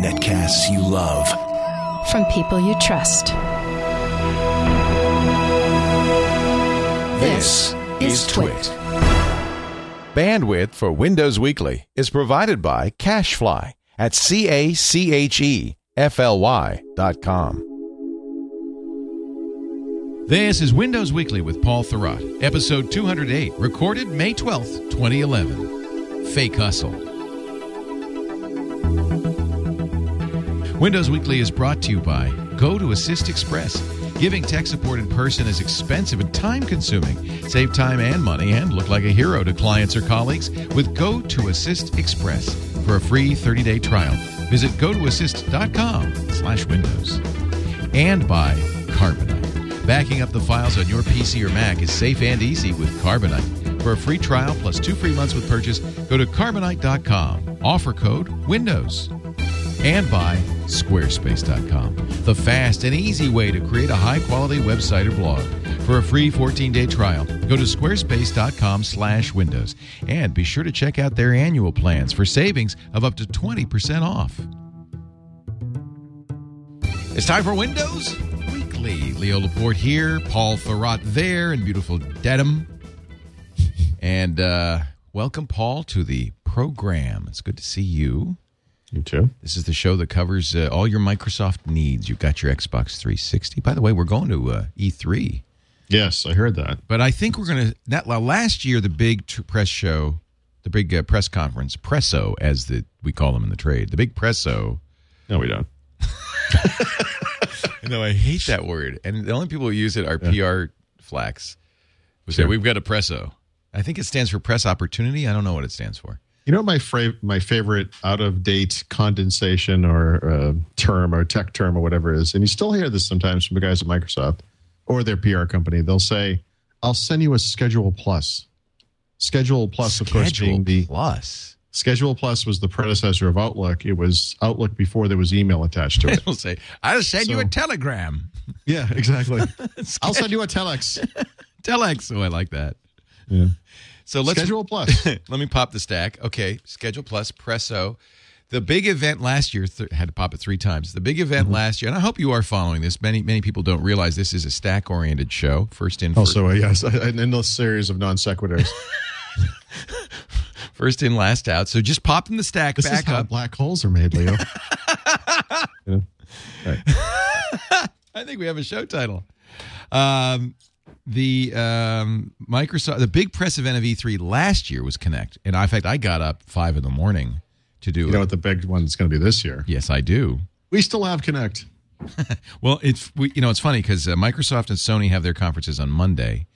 Netcasts you love. From people you trust. This is Twit. Bandwidth for Windows Weekly is provided by CacheFly at C A C H E F L Y dot com. This is Windows Weekly with Paul Thurrott, episode 208, recorded May 12th, 2011. Fake Hustle. Windows Weekly is brought to you by GoToAssist Express. Giving tech support in person is expensive and time consuming. Save time and money and look like a hero to clients or colleagues with GoToAssist Express. For a free 30 day trial, visit gotoassist.com slash windows. And by Carbonite. Backing up the files on your PC or Mac is safe and easy with Carbonite. For a free trial plus two free months with purchase, go to carbonite.com. Offer code WINDOWS and by squarespace.com, the fast and easy way to create a high-quality website or blog. For a free 14-day trial, go to squarespace.com/windows and be sure to check out their annual plans for savings of up to 20% off. It's time for Windows Weekly. Leo Laporte here, Paul Thurrott there, and beautiful Dedham. And uh, welcome, Paul, to the program. It's good to see you. You too. This is the show that covers uh, all your Microsoft needs. You've got your Xbox 360. By the way, we're going to uh, E3, Yes, I heard that. but I think we're going to. That last year, the big tr- press show, the big uh, press conference, Presso, as the we call them in the trade, the big Presso. No, we don't. No, I hate that word, and the only people who use it are PR flacks. Who say Sure. we've got a Presso. I think it stands for press opportunity. I don't know what it stands for. You know my fra- my favorite out of date condensation or uh, term or tech term or whatever is, and you still hear this sometimes from the guys at Microsoft or their PR company. They'll say, "I'll send you a Schedule Plus." Schedule Plus, of course, Schedule being the plus. Schedule Plus was the predecessor of Outlook. It was Outlook before there was email attached to it. It'll say, "I'll send you a telegram." yeah, exactly. I'll send you a telex. Telex. Oh, I like that. Yeah. So let's Schedule Plus. Let me pop the stack. Okay, Schedule Plus, Presso. The big event last year th- had to pop it three times. The big event Mm-hmm. last year, and I hope you are following this. Many many people don't realize this is a stack oriented show. First in, Also, uh, yes, an endless series of non sequiturs. first in, last out. So just popping the stack This is back how up. black holes are made, Leo. Yeah. I think we have a show title. Um, the um, Microsoft, the big press event of E3 last year was Kinect, and I, in fact, I got up five in the morning to do You it. know what the big one's going to be this year? yes, I do. We still have Kinect. Well, it's we, you know it's funny because uh, Microsoft and Sony have their conferences on Monday,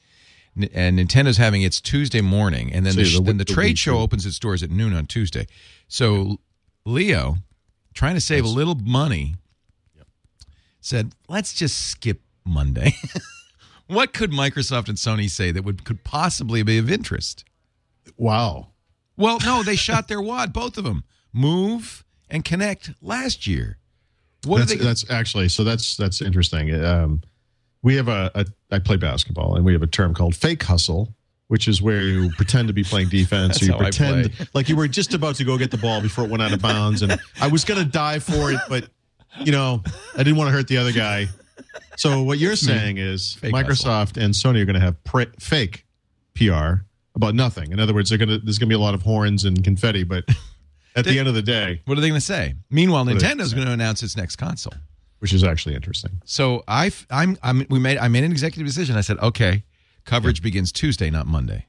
N- and Nintendo's having its Tuesday morning, and then So the, the then the the trade show opens its doors at noon on Tuesday. So Leo, trying to save a little money, said, "Let's just skip Monday." what could Microsoft and Sony say that would could possibly be of interest? Wow. Well, no, they shot their wad, both of them. Move and Kinect last year. What That's, are they? that's actually so. That's that's interesting. Um, we have a, a. I play basketball, and we have a term called fake hustle, which is where you pretend to be playing defense, or you pretend like you were just about to go get the ball before it went out of bounds, and I was going to dive for it, but you know, I didn't want to hurt the other guy. So what you're hmm. saying is Fake Microsoft and Sony are going to have pre- fake PR about nothing. In other words, they're going to there's going to be a lot of horns and confetti, but at the end of the day, What are they going to say? Meanwhile, they gonna Nintendo's going to announce its next console. which is actually interesting. So I, I'm, I'm, we made, I made an executive decision. I said, okay, coverage begins Tuesday, not Monday.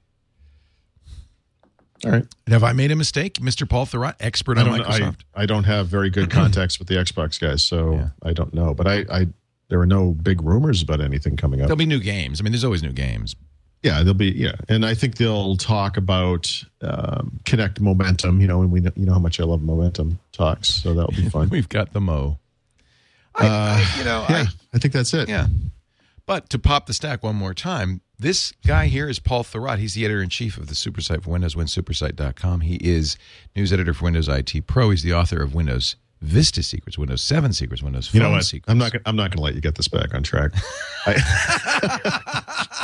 All right. Have I made a mistake, Mr. Paul Thurrott, expert on. I, Microsoft? I don't have very good contacts with the Xbox guys, so Yeah. I don't know. But I, I, there are no big rumors about anything coming up. There'll be new games. I mean, there's always new games. yeah, there'll be. Yeah, and I think they'll talk about um, Kinect Momentum. You know, and we, know, you know how much I love Momentum talks, so that'll be fun. We've got the mo. I, I- you know, Uh, yeah, I think that's it. Yeah. But to pop the stack one more time, this guy here is Paul Thurrott. He's the editor in chief of the Supersite for Windows, winsupersite.com. He is news editor for Windows IT Pro. He's the author of Windows Vista Secrets, Windows 7 Secrets, Windows Phone You know what? Secrets. I'm not. gonna- I'm not going to let you get this back on track. I,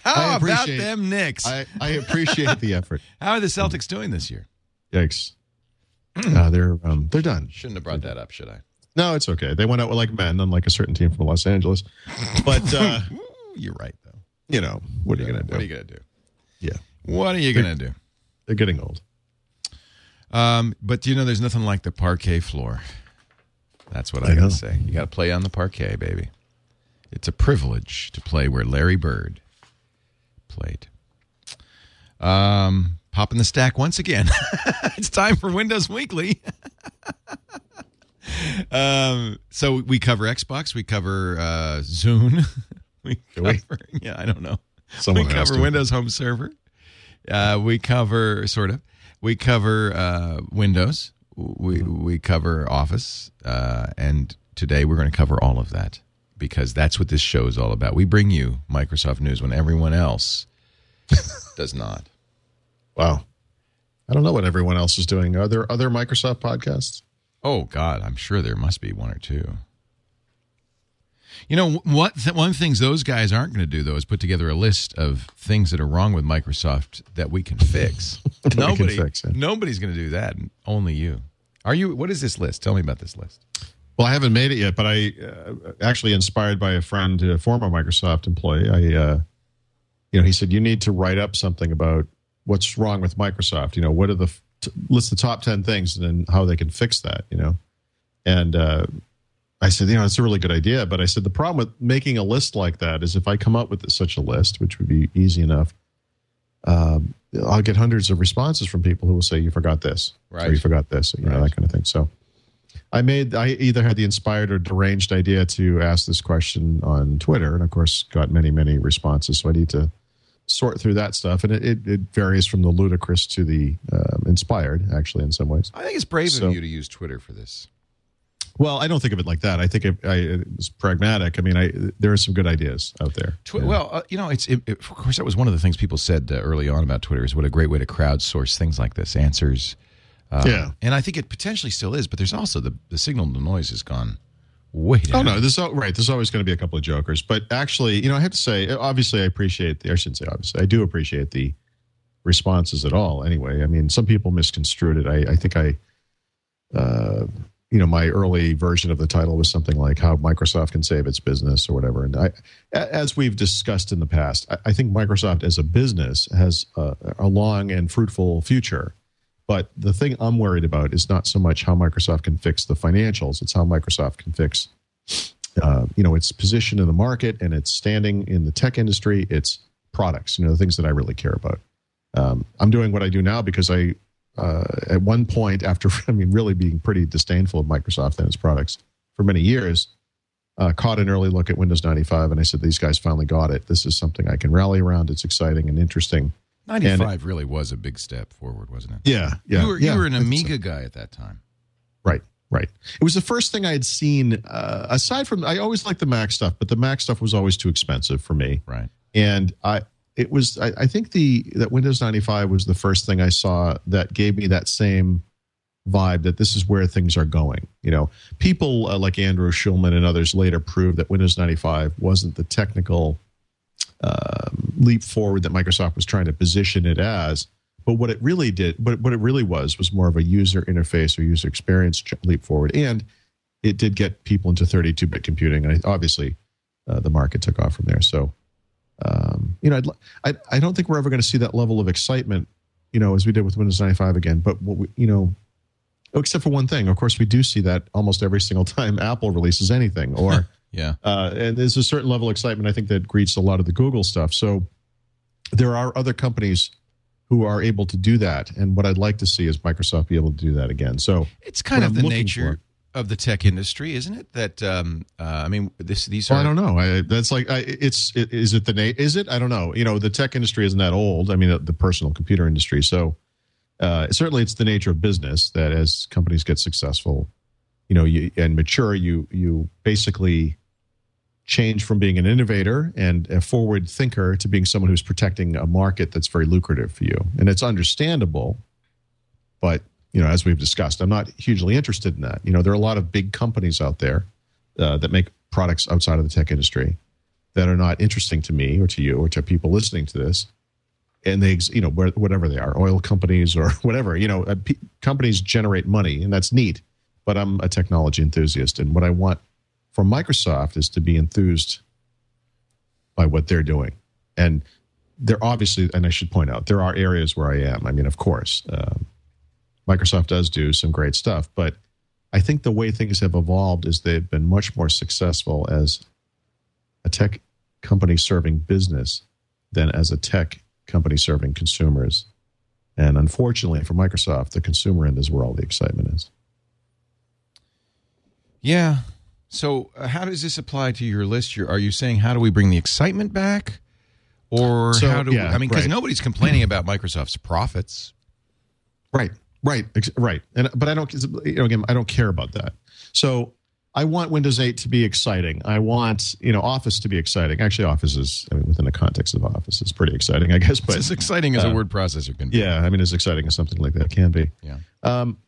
How I about them Knicks? I, I appreciate the effort. How are the Celtics doing this year? Yikes. Uh, they're um, they're done. Shouldn't have brought that up, should I? No, it's okay. They went out with like men, unlike a certain team from Los Angeles. But uh, You're right, though. you know, what are you going to do? What are you going to do? yeah, What are you going to do? they're getting old. Um, but you know, there's nothing like the parquet floor. That's what I, I got know. to say. You got to play on the parquet, baby. It's a privilege to play where Larry Bird played. Um, pop in the stack once again. it's time for Windows Weekly. um, so we cover Xbox, we cover uh, Zune, we Do we? yeah, I don't know. Someone we cover. Windows Home Server. Uh, we cover sort of. We cover uh, Windows. We we cover Office, uh, and today we're going to cover all of that because that's what this show is all about. We bring you Microsoft news when everyone else does not. Wow. I don't know what everyone else is doing. Are there other Microsoft podcasts? Oh God, I'm sure there must be one or two. You know what? Th- one of the things those guys aren't going to do though is put together a list of things that are wrong with Microsoft that we can fix. We can Nobody, fix, nobody's going to do that. Only you. Are you? What is this list? Tell me about this list. Well, I haven't made it yet, but I uh, actually inspired by a friend, a former Microsoft employee. I, uh, you know, he said you need to write up something about what's wrong with Microsoft. You know, what are the t- list the top ten things and then how they can fix that. You know, and uh, I said, you know, it's a really good idea, but I said the problem with making a list like that is if I come up with such a list, which would be easy enough, um, I'll get hundreds of responses from people who will say you forgot this, or you forgot this, you know, Right. that kind of thing. So. I made I either had the inspired or deranged idea to ask this question on Twitter, and of course got many many responses. So I need to sort through that stuff, and it, it, it varies from the ludicrous to the um, inspired, actually, in some ways. I think it's brave So- of you to use Twitter for this. Well, I don't think of it like that. I think it, I, it's pragmatic. I mean, I there are some good ideas out there. Twi- Well, uh, you know, it's it, of course that was one of the things people said uh, early on about Twitter is what a great way to crowdsource things like this, answers. Uh, Yeah. and I think it potentially still is, but there's also the the signal to noise has gone way Oh no, there's al- right. There's always going to be a couple of jokers, but actually, you know, I have to say, obviously, I appreciate the. I shouldn't say obviously, I do appreciate the responses at all. Anyway, I mean, some people misconstrued it. I, I think I, uh, you know, my early version of the title was something like "How Microsoft Can Save Its Business" or whatever. And I, as we've discussed in the past, I, I think Microsoft as a business has a, a long and fruitful future. But the thing I'm worried about is not so much how Microsoft can fix the financials; it's how Microsoft can fix uh, you know its position in the market and its standing in the tech industry its products you know the things that i really care about um, i'm doing what i do now because i uh, at one point after i mean really being pretty disdainful of microsoft and its products for many years uh, caught an early look at windows 95 and i said these guys finally got it this is something i can rally around it's exciting and interesting 95 really was a big step forward, wasn't it? yeah yeah you were yeah, you were an think so. Amiga guy at that time. Right, right. It was the first thing I had seen. Uh, aside from, I always liked the Mac stuff, but the Mac stuff was always too expensive for me. Right. And I, it was. I, I think the that Windows ninety five was the first thing I saw that gave me that same vibe that this is where things are going. You know, people uh, like Andrew Schulman and others later proved that Windows ninety five wasn't the technical um, leap forward that Microsoft was trying to position it as. But what it really did, but what it really was, was more of a user interface or user experience leap forward, and it did get people into 32-bit computing. And obviously, uh, the market took off from there. So, um, you know, I'd, I I don't think we're ever going to see that level of excitement, you know, as we did with Windows 95 again. But what we, you know, except for one thing, of course, we do see that almost every single time Apple releases anything, or Yeah. uh, and there's a certain level of excitement I think that greets a lot of the Google stuff. So there are other companies who are able to do that, and what I'd like to see is Microsoft be able to do that again. So It's kind of I'm the nature of the tech industry, isn't it? That um, uh, I mean, this these are well, I don't know. I, that's like I, it's it, is it the na- is it I don't know. You know, the tech industry isn't that old. I mean, the personal computer industry. So uh, certainly, it's the nature of business that as companies get successful, you know, you, and mature, you you basically change from being an innovator and a forward thinker to being someone who's protecting a market that's very lucrative for you, and it's understandable. But you know, as we've discussed, I'm not hugely interested in that. You know, there are a lot of big companies out there uh, that make products outside of the tech industry that are not interesting to me or to you or to people listening to this. and they, you know, whatever they are, oil companies or whatever, you know, uh, companies generate money, and that's neat. But I'm a technology enthusiast, and what I want from Microsoft is to be enthused by what they're doing, and there obviously, and I should point out, there are areas where I am. I mean, of course, um, Microsoft does do some great stuff, but I think the way things have evolved is they've been much more successful as a tech company serving business than as a tech company serving consumers. And unfortunately for Microsoft, the consumer end is where all the excitement is. Yeah. So, uh, how does this apply to your list? You're, are you saying how do we bring the excitement back, or So, how do yeah, we, I mean, because right. nobody's complaining about Microsoft's profits. Right, right, right. And but I don't, you know, again, I don't care about that. So I want Windows 8 to be exciting. I want you know Office to be exciting. Actually, Office is I mean, within the context of Office is pretty exciting, I guess. It's But as exciting as a uh, word processor can be. yeah, I mean, as exciting as something like that can be. Yeah. Um,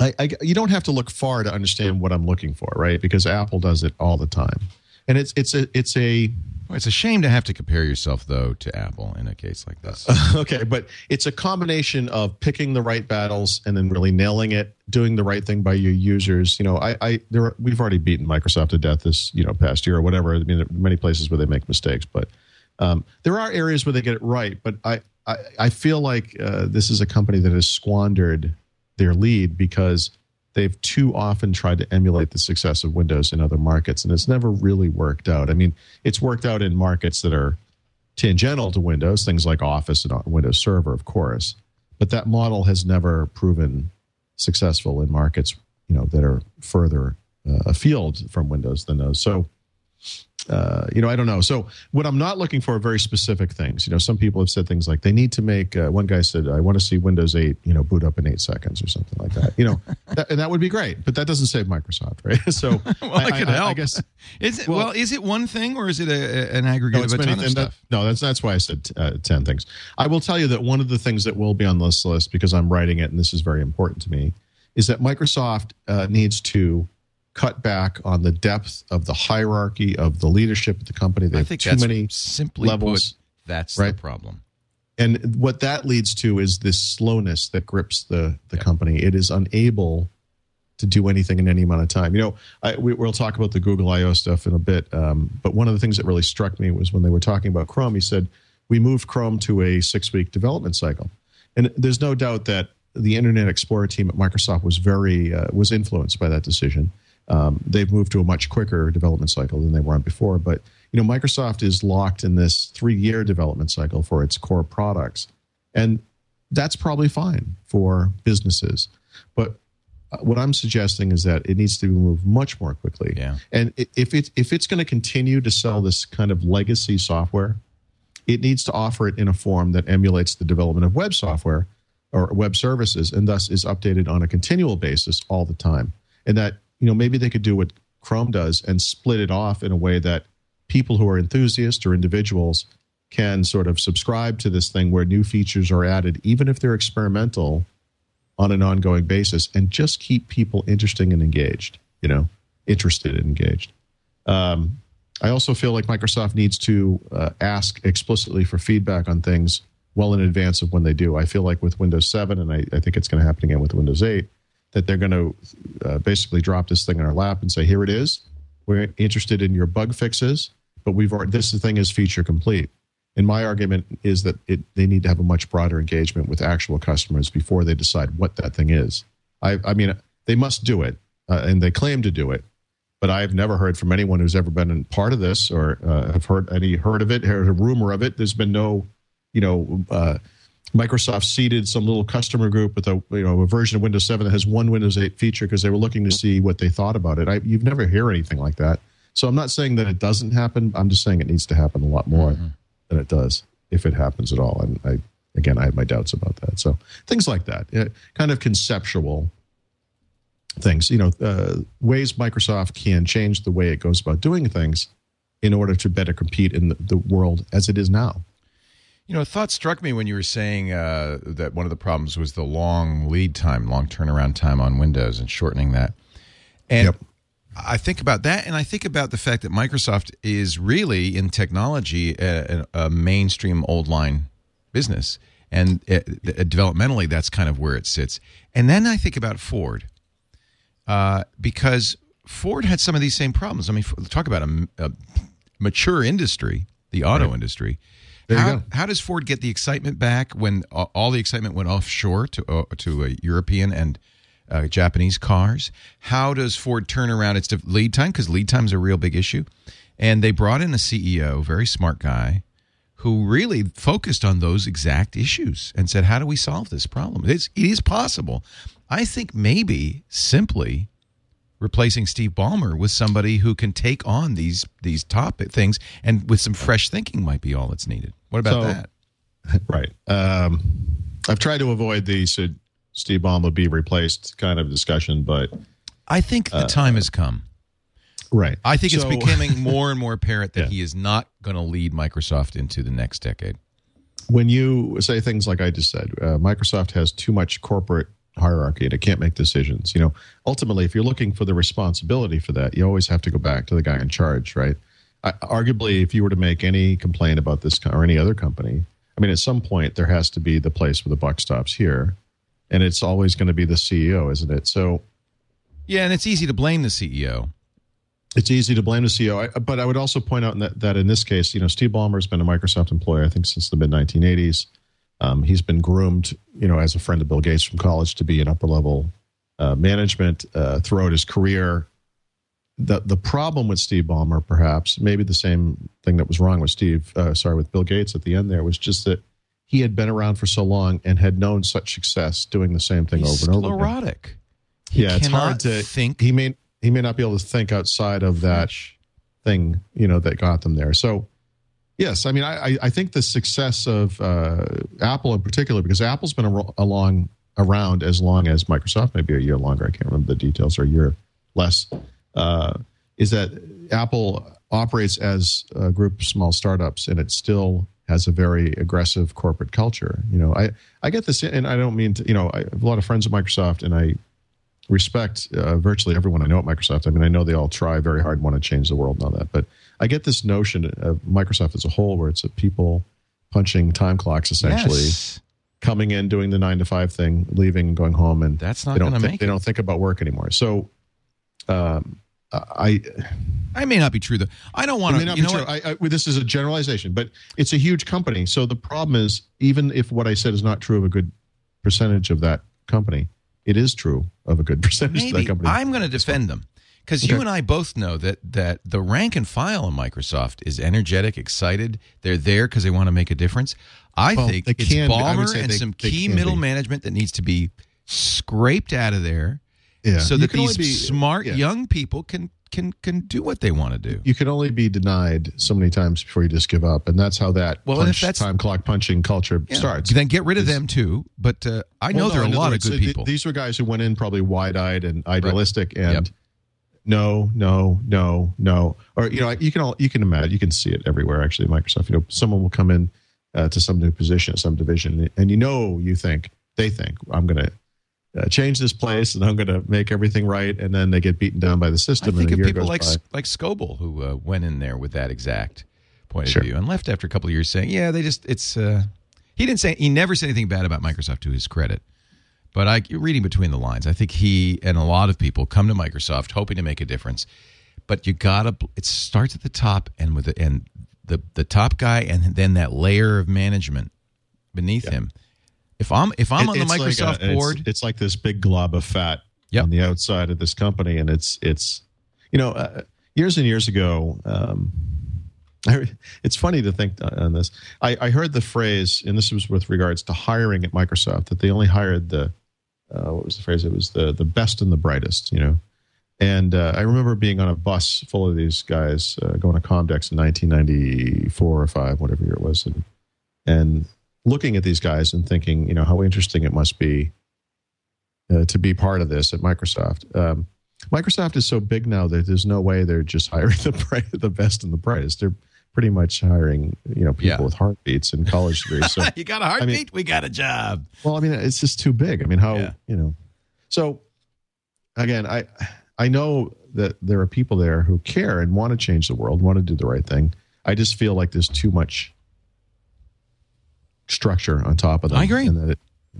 I, I, you don't have to look far to understand what I'm looking for, right? Because Apple does it all the time, and it's it's a it's a Well, It's a shame to have to compare yourself, though, to Apple in a case like this. okay, but it's a combination of picking the right battles and then really nailing it, doing the right thing by your users. You know, I, I there are, we've already beaten Microsoft to death this you know past year or whatever. I mean, there are many places where they make mistakes, but um, there are areas where they get it right. But I I, I feel like uh, this is a company that has squandered their lead because they've too often tried to emulate the success of Windows in other markets, and it's never really worked out. I mean, it's worked out in markets that are tangential to Windows, things like Office and Windows Server, of course. But that model has never proven successful in markets, you know, that are further uh, afield from Windows than those. So, uh, you know, I don't know. So, what I'm not looking for are very specific things. You know, some people have said things like they need to make. Uh, one guy said, "I want to see Windows 8, you know, boot up in eight seconds or something like that." You know, that, and that would be great, but that doesn't save Microsoft, right? So, well, I, could help. I guess Is it, well, well- is it one thing or is it a, an aggregate no, of a many of things. That- stuff? no, that's that's why I said uh, ten things. I will tell you that one of the things that will be on this list because I'm writing it, and this is very important to me, is that Microsoft uh, needs to cut back on the depth of the hierarchy of the leadership of the company. They I have think too many simply levels. put, that's right? the problem. and what that leads to is this slowness that grips the the company. It is unable to do anything in any amount of time. You know, I, we, we'll talk about the Google I/O stuff in a bit. Um, but one of the things that really struck me was when they were talking about Chrome. He said we moved Chrome to a six-week development cycle, and there's no doubt that the Internet Explorer team at Microsoft was very uh, was influenced by that decision. Um, they've moved to a much quicker development cycle than they were on before. But you know, Microsoft is locked in this three-year development cycle for its core products, and that's probably fine for businesses. But uh, what I'm suggesting is that it needs to move much more quickly. Yeah. And if it's if it's going to continue to sell this kind of legacy software, it needs to offer it in a form that emulates the development of web software or web services, and thus is updated on a continual basis all the time. And that you know maybe they could do what Chrome does and split it off in a way that people who are enthusiasts or individuals can sort of subscribe to this thing where new features are added, even if they're experimental on an ongoing basis and just keep people interesting and engaged, you know, interested and engaged. Um, I also feel like Microsoft needs to uh, ask explicitly for feedback on things well in advance of when they do. I feel like with Windows 7, and I, I think it's going to happen again with Windows 8, that they're going to uh, basically drop this thing in our lap and say, here it is. We're interested in your bug fixes, but we've already, this thing is feature complete. And my argument is that it, they need to have a much broader engagement with actual customers before they decide what that thing is. I, I mean, they must do it, uh, and they claim to do it. But I've never heard from anyone who's ever been part of this, or uh, have heard any heard of it, heard a rumor of it. There's been no, you know, uh, Microsoft seeded some little customer group with a you know a version of Windows 7 that has one Windows 8 feature because they were looking to see what they thought about it. I, you've never hear anything like that. So I'm not saying that it doesn't happen. I'm just saying it needs to happen a lot more than it does if it happens at all. And I again, I have my doubts about that. So things like that, uh, kind of conceptual things. You know, uh, ways Microsoft can change the way it goes about doing things in order to better compete in the, the world as it is now. You know, a thought struck me when you were saying uh, that one of the problems was the long lead time, long turnaround time on Windows and shortening that. And Yep. I think about that, and I think about the fact that Microsoft is really in technology a, a, mainstream old line business, and uh, developmentally, that's kind of where it sits. And then I think about Ford, uh, because Ford had some of these same problems. I mean, talk about a, a mature industry, the auto right. industry. How, how, does Ford get the excitement back when all the excitement went offshore to uh, to uh, European and uh, Japanese cars? How does Ford turn around its lead time? Because lead time is a real big issue. And they brought in a CEO, very smart guy, who really focused on those exact issues and said, "How do we solve this problem?" It's, it is possible. I think maybe simply replacing Steve Ballmer with somebody who can take on these these topic things and with some fresh thinking might be all that's needed. What about so, that? Right. Um, I've tried to avoid the should Steve Ballmer be replaced kind of discussion, but I think the uh, time has come. Right. I think so, it's becoming more and more apparent that yeah. he is not going to lead Microsoft into the next decade. When you say things like I just said, uh, Microsoft has too much corporate hierarchy and it can't make decisions. You know, ultimately, if you're looking for the responsibility for that, you always have to go back to the guy in charge, right? I, arguably, if you were to make any complaint about this or any other company, I mean, at some point there has to be the place where the buck stops here, and it's always going to be the CEO, isn't it? So, yeah, and it's easy to blame the CEO. It's easy to blame the CEO, I, but I would also point out that, that in this case, you know, Steve Ballmer has been a Microsoft employee, I think, since the mid 1980s. Um, he's been groomed, you know, as a friend of Bill Gates from college to be an upper level uh, management uh, throughout his career the the problem with Steve Ballmer, perhaps maybe the same thing that was wrong with Steve, uh, sorry, with Bill Gates at the end there was just that he had been around for so long and had known such success doing the same thing He's over and over. Sclerotic. Yeah, it's hard to think. He may he may not be able to think outside of that thing, you know, that got them there. So. Yes, I mean, I, I think the success of uh, Apple in particular, because Apple's been a, along around as long as Microsoft, maybe a year longer. I can't remember the details, or a year less uh, is that Apple operates as a group of small startups, and it still has a very aggressive corporate culture. You know, I I get this, and I don't mean to. You know, I have a lot of friends at Microsoft, and I respect uh, virtually everyone I know at Microsoft. I mean, I know they all try very hard and want to change the world and all that, but I get this notion of Microsoft as a whole, where it's a people punching time clocks essentially. Yes. Coming in, doing the nine to five thing, leaving, and going home, and that's not going to make. They don't think about work anymore. So, um, I I may not be true though. I don't want to. You know I, I, this is a generalization, but it's a huge company. So the problem is, even if what I said is not true of a good percentage of that company, it is true of a good percentage Maybe. of that company. I'm going to defend them because okay. you and I both know that that the rank and file in Microsoft is energetic, excited. They're there because they want to make a difference. I well, think it's Ballmer and they, some key middle be. management that needs to be scraped out of there yeah. so that these be, smart yeah. young people can can can do what they want to do. You can only be denied so many times before you just give up, and that's how that well, punch, that's, time clock punching culture yeah. starts. Then get rid of them too. But uh, I know well, there are a lot words, of good people. These were guys who went in probably wide eyed and idealistic, right. and yep. No, no, no, no, or you know, you can all you can imagine, you can see it everywhere. Actually, Microsoft. You know, someone will come in uh, to some new position, some division, and you know, you think they think I'm going to uh, change this place and I'm going to make everything right, and then they get beaten down by the system. I think of people like by. like Scoble who uh, went in there with that exact point sure. of view and left after a couple of years saying, "Yeah, they just it's." Uh, he didn't say he never said anything bad about Microsoft to his credit, but I reading between the lines, I think he and a lot of people come to Microsoft hoping to make a difference, but you gotta it starts at the top and with the, and the the top guy and then that layer of management beneath him if I'm if I'm it, on the Microsoft like a, board, it's, it's, like this big glob of fat yep. on the outside of this company, and it's it's you know uh, years and years ago. Um, I, it's funny to think on this. I, I, heard the phrase, and this was with regards to hiring at Microsoft, that they only hired the uh, what was the phrase? It was the the best and the brightest, you know. And uh, I remember being on a bus full of these guys uh, going to Comdex in 1994 or five, whatever year it was, and and looking at these guys and thinking, you know, how interesting it must be uh, to be part of this at Microsoft. Um, Microsoft is so big now that there's no way they're just hiring the the best and the brightest. They're pretty much hiring, you know, people yeah. with heartbeats and college degrees. So you got a heartbeat, I mean, we got a job. Well, I mean, it's just too big. I mean, how yeah. you know? So again, I I know that there are people there who care and want to change the world, want to do the right thing. I just feel like there's too much structure on top of them. I agree. And that it,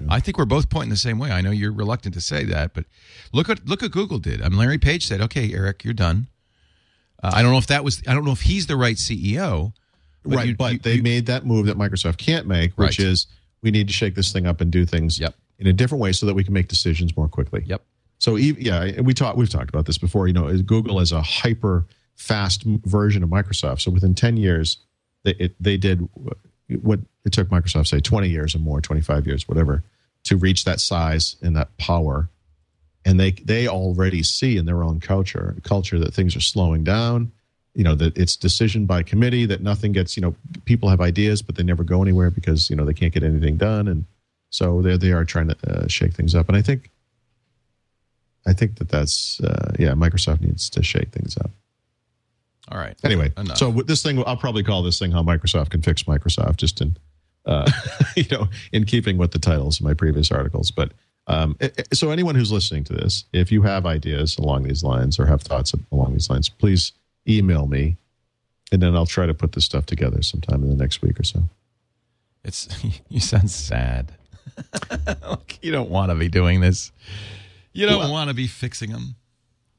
I think we're both pointing the same way. I know you're reluctant to say that, but look at look at Google did. I mean, Larry Page said, "Okay, Eric, you're done." Uh, I don't know if that was. I don't know if he's the right CEO. But right, you- but you- they you- made that move that Microsoft can't make, which Right. is we need to shake this thing up and do things Yep. in a different way so that we can make decisions more quickly. Yep. So yeah, and we talked we've talked about this before. You know, Google is a hyper fast version of Microsoft. So within ten years, they it, they did what it took Microsoft say twenty years or more, twenty five years, whatever, to reach that size and that power. And they they already see in their own culture culture that things are slowing down. You know that it's decision by committee that nothing gets. You know, people have ideas, but they never go anywhere because you know they can't get anything done, and so they they are trying to uh, shake things up. And I think I think that that's uh, yeah. Microsoft needs to shake things up. All right. Anyway, Enough. so with this thing, I'll probably call this thing "How Microsoft Can Fix Microsoft," just in uh, you know in keeping with the titles of my previous articles. But um, so anyone who's listening to this, if you have ideas along these lines or have thoughts along these lines, please email me, and then I'll try to put this stuff together sometime in the next week or so. It's you sound sad. You don't want to be doing this. You don't Well- want to be fixing them.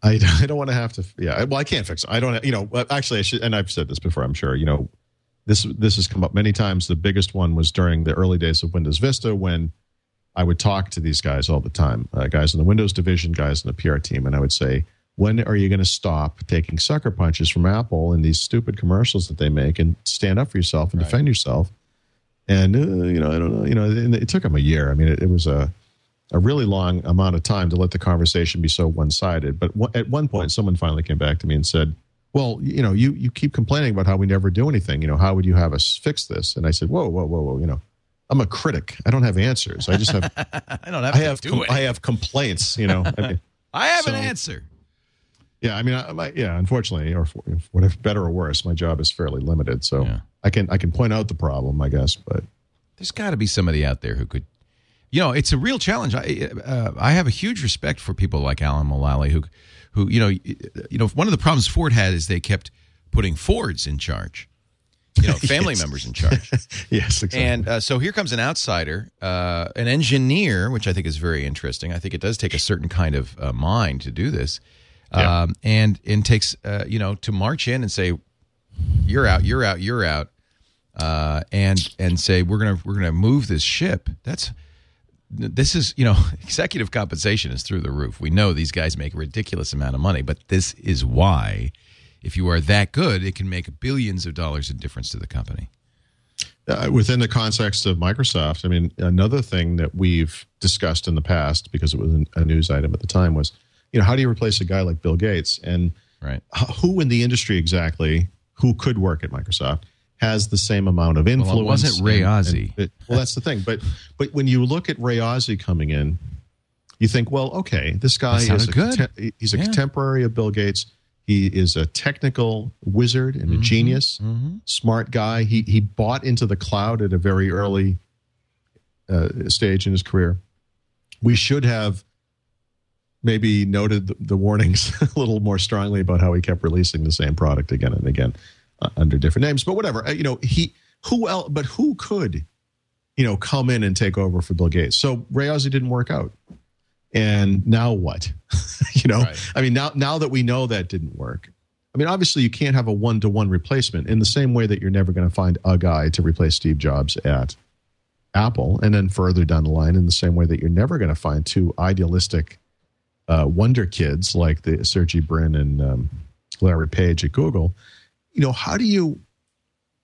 I, I don't want to have to. Yeah, well, I can't fix it. I don't. You know, actually, I should. And I've said this before. I'm sure. You know, this this has come up many times. The biggest one was during the early days of Windows Vista when I would talk to these guys all the time, uh, guys in the Windows division, guys in the PR team, and I would say, "When are you going to stop taking sucker punches from Apple and these stupid commercials that they make, and stand up for yourself and Right. defend yourself?" And uh, you know, I don't know. You know, and it took them a year. I mean, it, it was a a really long amount of time to let the conversation be so one sided. But w- at one point, someone finally came back to me and said, "Well, you know, you you keep complaining about how we never do anything. You know, how would you have us fix this?" And I said, "Whoa, whoa, whoa, whoa! You know, I'm a critic. I don't have answers. I just have I don't have I to have do com- it. I have complaints. You know." I mean, I have an answer. yeah, I mean, I, my, yeah. Unfortunately, or for, whatever, better or worse, my job is fairly limited. So Yeah. I can I can point out the problem, I guess, but There's got to be somebody out there who could. You know, it's a real challenge. I uh, I have a huge respect for people like Alan Mulally who, who you know, you know, one of the problems Ford had is they kept putting Fords in charge. You know, family Yes. members in charge. yes, exactly. And uh, so here comes an outsider, uh, an engineer, which I think is very interesting. I think it does take a certain kind of uh, mind to do this, Yeah. um, and and takes uh, you know to march in and say, "You're out, you're out, you're out," uh, and and say we're gonna we're gonna move this ship. That's this is you know executive compensation is through the roof. We know these guys make a ridiculous amount of money, but this is why, if you are that good, it can make billions of dollars in difference to the company. uh, within the context of Microsoft, I mean, another thing that we've discussed in the past because it was an- a news item at the time was, you know, how do you replace a guy like Bill Gates and Right. who in the industry exactly who could work at Microsoft has the same amount of influence? wasn't Ray and- Ozzie. well, that's the thing. But but when you look at Ray Ozzie coming in, you think, well, okay, this guy is a good. contem- he's a Yeah. contemporary of Bill Gates. He is a technical wizard and a Mm-hmm. genius, smart guy. He he bought into the cloud at a very early uh, stage in his career. We should have maybe noted the, the warnings a little more strongly about how he kept releasing the same product again and again uh, under different names. But whatever, uh, you know, he who else? But who could, you know, come in and take over for Bill Gates? So Ray Ozzie didn't work out, and now what? you know, Right. I mean, now now that we know that didn't work. I mean, obviously, you can't have a one to one replacement in the same way that you're never going to find a guy to replace Steve Jobs at Apple, and then further down the line, in the same way that you're never going to find two idealistic uh, wonder kids like the Sergey Brin and um, Larry Page at Google. You know, how do you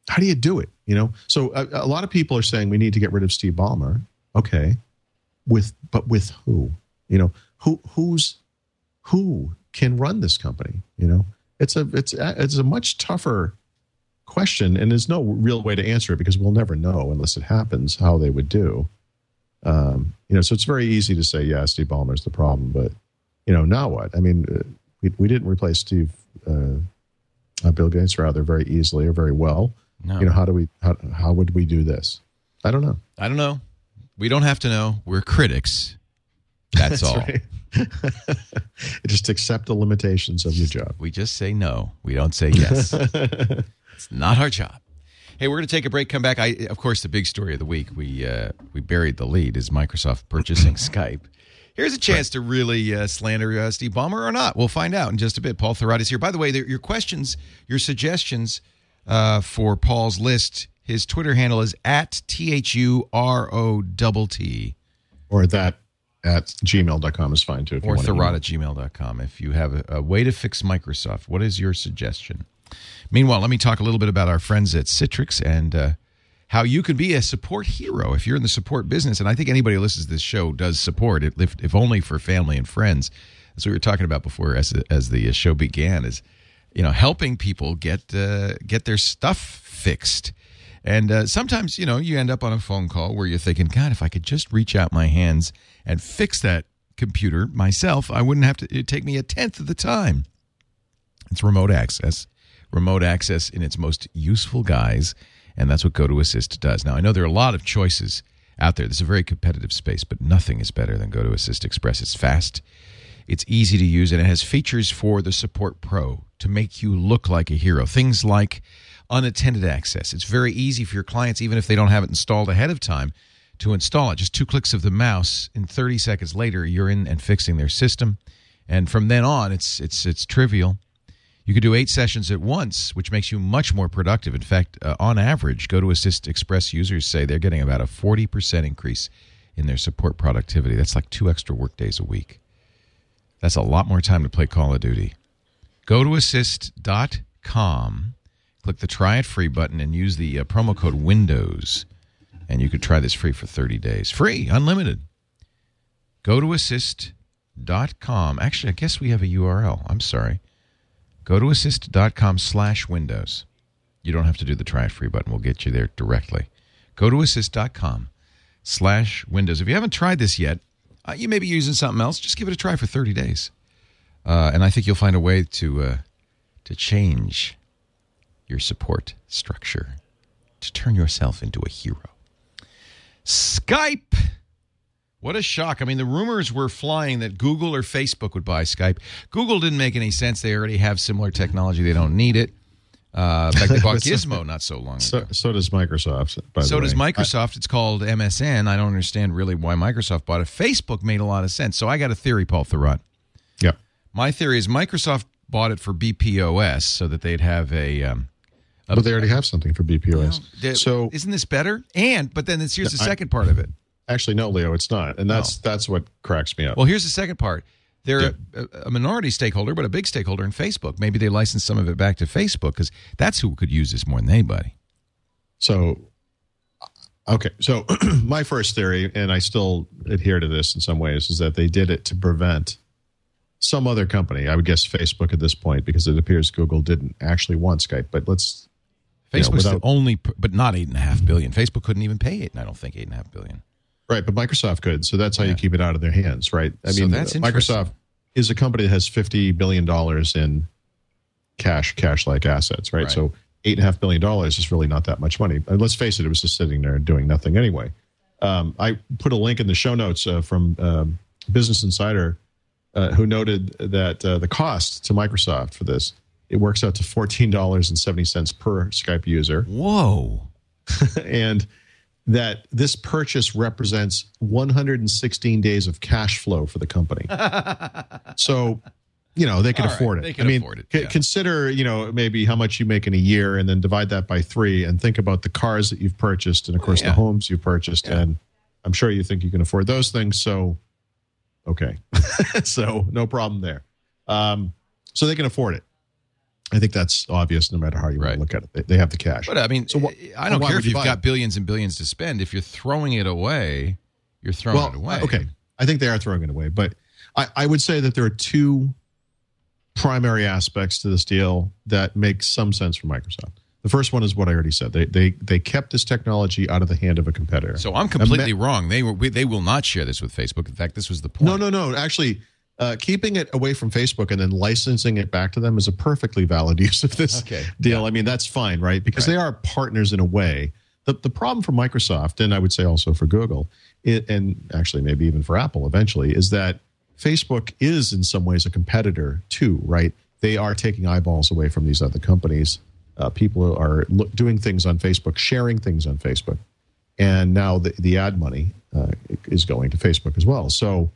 how do you do it? You know, so a, a lot of people are saying we need to get rid of Steve Ballmer. Okay, with but with who? You know, who who's who can run this company? You know, it's a it's a, it's a much tougher question, and there's no real way to answer it because we'll never know unless it happens how they would do. Um, you know, so it's very easy to say, yeah, Steve Ballmer's the problem, but you know, now what? I mean, uh, we, we didn't replace Steve, uh, uh, Bill Gates, rather very easily or very well. No. You know, how do we? How, how would we do this? I don't know. I don't know. We don't have to know. We're critics. That's, all. right. Just accept the limitations of your job. We just say no. We don't say yes. it's not our job. Hey, we're going to take a break. Come back. I, of course, the big story of the week. We uh, we buried the lead is Microsoft purchasing Skype. Here's a chance to really uh, slander uh, Steve Ballmer or not. We'll find out in just a bit. Paul Thurrott is here. By the way, your questions, your suggestions uh, for Paul's list. His Twitter handle is at T H U R O T T. Or that at gmail.com is fine too. Or Thurrott at gmail.com. If you have a, a way to fix Microsoft, what is your suggestion? Meanwhile, let me talk a little bit about our friends at Citrix and uh, how you can be a support hero if you're in the support business. And I think anybody who listens to this show does support it, if, if only for family and friends. That's what we were talking about before as, as the show began is, you know, helping people get, uh, get their stuff fixed. And uh, sometimes, you know, you end up on a phone call where you're thinking, God, if I could just reach out my hands and fix that computer myself, I wouldn't have to, it'd take me a tenth of the time. It's remote access. Remote access in its most useful guise and that's what GoToAssist does. Now, I know there are a lot of choices out there. This is a very competitive space, but nothing is better than GoToAssist Express. It's fast, it's easy to use, and it has features for the Support Pro to make you look like a hero. Things like unattended access. It's very easy for your clients, even if they don't have it installed ahead of time, to install it. Just two clicks of the mouse, and 30 seconds later, you're in and fixing their system. And from then on, it's it's it's trivial. You could do eight sessions at once, which makes you much more productive. In fact, uh, on average, GoToAssist Express users say they're getting about a 40% increase in their support productivity. That's like two extra workdays a week. That's a lot more time to play Call of Duty. gotoassist.com, click the try it free button, and use the uh, promo code WINDOWS. And you could try this free for 30 days. Free, unlimited. gotoassist.com. Actually, I guess we have a URL. I'm sorry gotoassist.com slash windows. You don't have to do the try it free button. We'll get you there directly. gotoassist.com slash windows. If you haven't tried this yet, uh, you may be using something else. Just give it a try for 30 days. Uh, and I think you'll find a way to, uh, to change your support structure, to turn yourself into a hero. Skype what a shock. I mean, the rumors were flying that Google or Facebook would buy Skype. Google didn't make any sense. They already have similar technology. They don't need it. Uh, fact, they bought Gizmo not so long so, ago. So does Microsoft. so does Microsoft. I, it's called MSN. I don't understand really why Microsoft bought it. Facebook made a lot of sense. So I got a theory, Paul Thurrott. Yeah. My theory is Microsoft bought it for BPOS so that they'd have a. Um, a but they already have something for BPOS. So isn't this better? And but then here's the second part of it. Actually, no, Leo, it's not, and that's no. that's what cracks me up. Well, here's the second part. They're yeah. a, a, minority stakeholder, but a big stakeholder in Facebook. Maybe they license some of it back to Facebook because that's who could use this more than anybody. So, uh, okay, so my first theory, and I still adhere to this in some ways, is that they did it to prevent some other company. I would guess Facebook at this point, because it appears Google didn't actually want Skype. But let's Facebook's you know, without, the only, but not eight and a half billion. Facebook couldn't even pay it, and I don't think eight and a half billion. Right, but Microsoft could. So that's how yeah. you keep it out of their hands, right? I so mean, Microsoft is a company that has fifty billion dollars in cash, cash-like assets, right? right. So eight and a half billion dollars is really not that much money. And let's face it, it was just sitting there doing nothing anyway. Um, I put a link in the show notes uh, from um, Business Insider, uh, who noted that uh, the cost to Microsoft for this it works out to fourteen dollars and seventy cents per Skype user. Whoa! and that this purchase represents 116 days of cash flow for the company. so, you know, they can All afford right, it. Can I mean, it, yeah. consider, you know, maybe how much you make in a year and then divide that by three and think about the cars that you've purchased and, of course, yeah. the homes you've purchased. Yeah. And I'm sure you think you can afford those things. So, okay. so, no problem there. Um, so they can afford it. I think that's obvious no matter how you right. look at it. They, they, have the cash. But I mean, so what, I don't care if you've got it? billions and billions to spend. If you're throwing it away, you're throwing well, it away. Okay. I think they are throwing it away. But I, I would say that there are two primary aspects to this deal that make some sense for Microsoft. The first one is what I already said. They they they kept this technology out of the hand of a competitor. So I'm completely wrong. They were they will not share this with Facebook. In fact, this was the point. No, no, no. Actually, uh, keeping it away from Facebook and then licensing it back to them is a perfectly valid use of this okay. deal. Yeah. I mean, that's fine, right? Because right. they are partners in a way. The, the problem for Microsoft, and I would say also for Google, it, and actually maybe even for Apple eventually, is that Facebook is in some ways a competitor too, right? They are taking eyeballs away from these other companies. Uh, people are look, doing things on Facebook, sharing things on Facebook, and now the, the ad money uh, is going to Facebook as well. So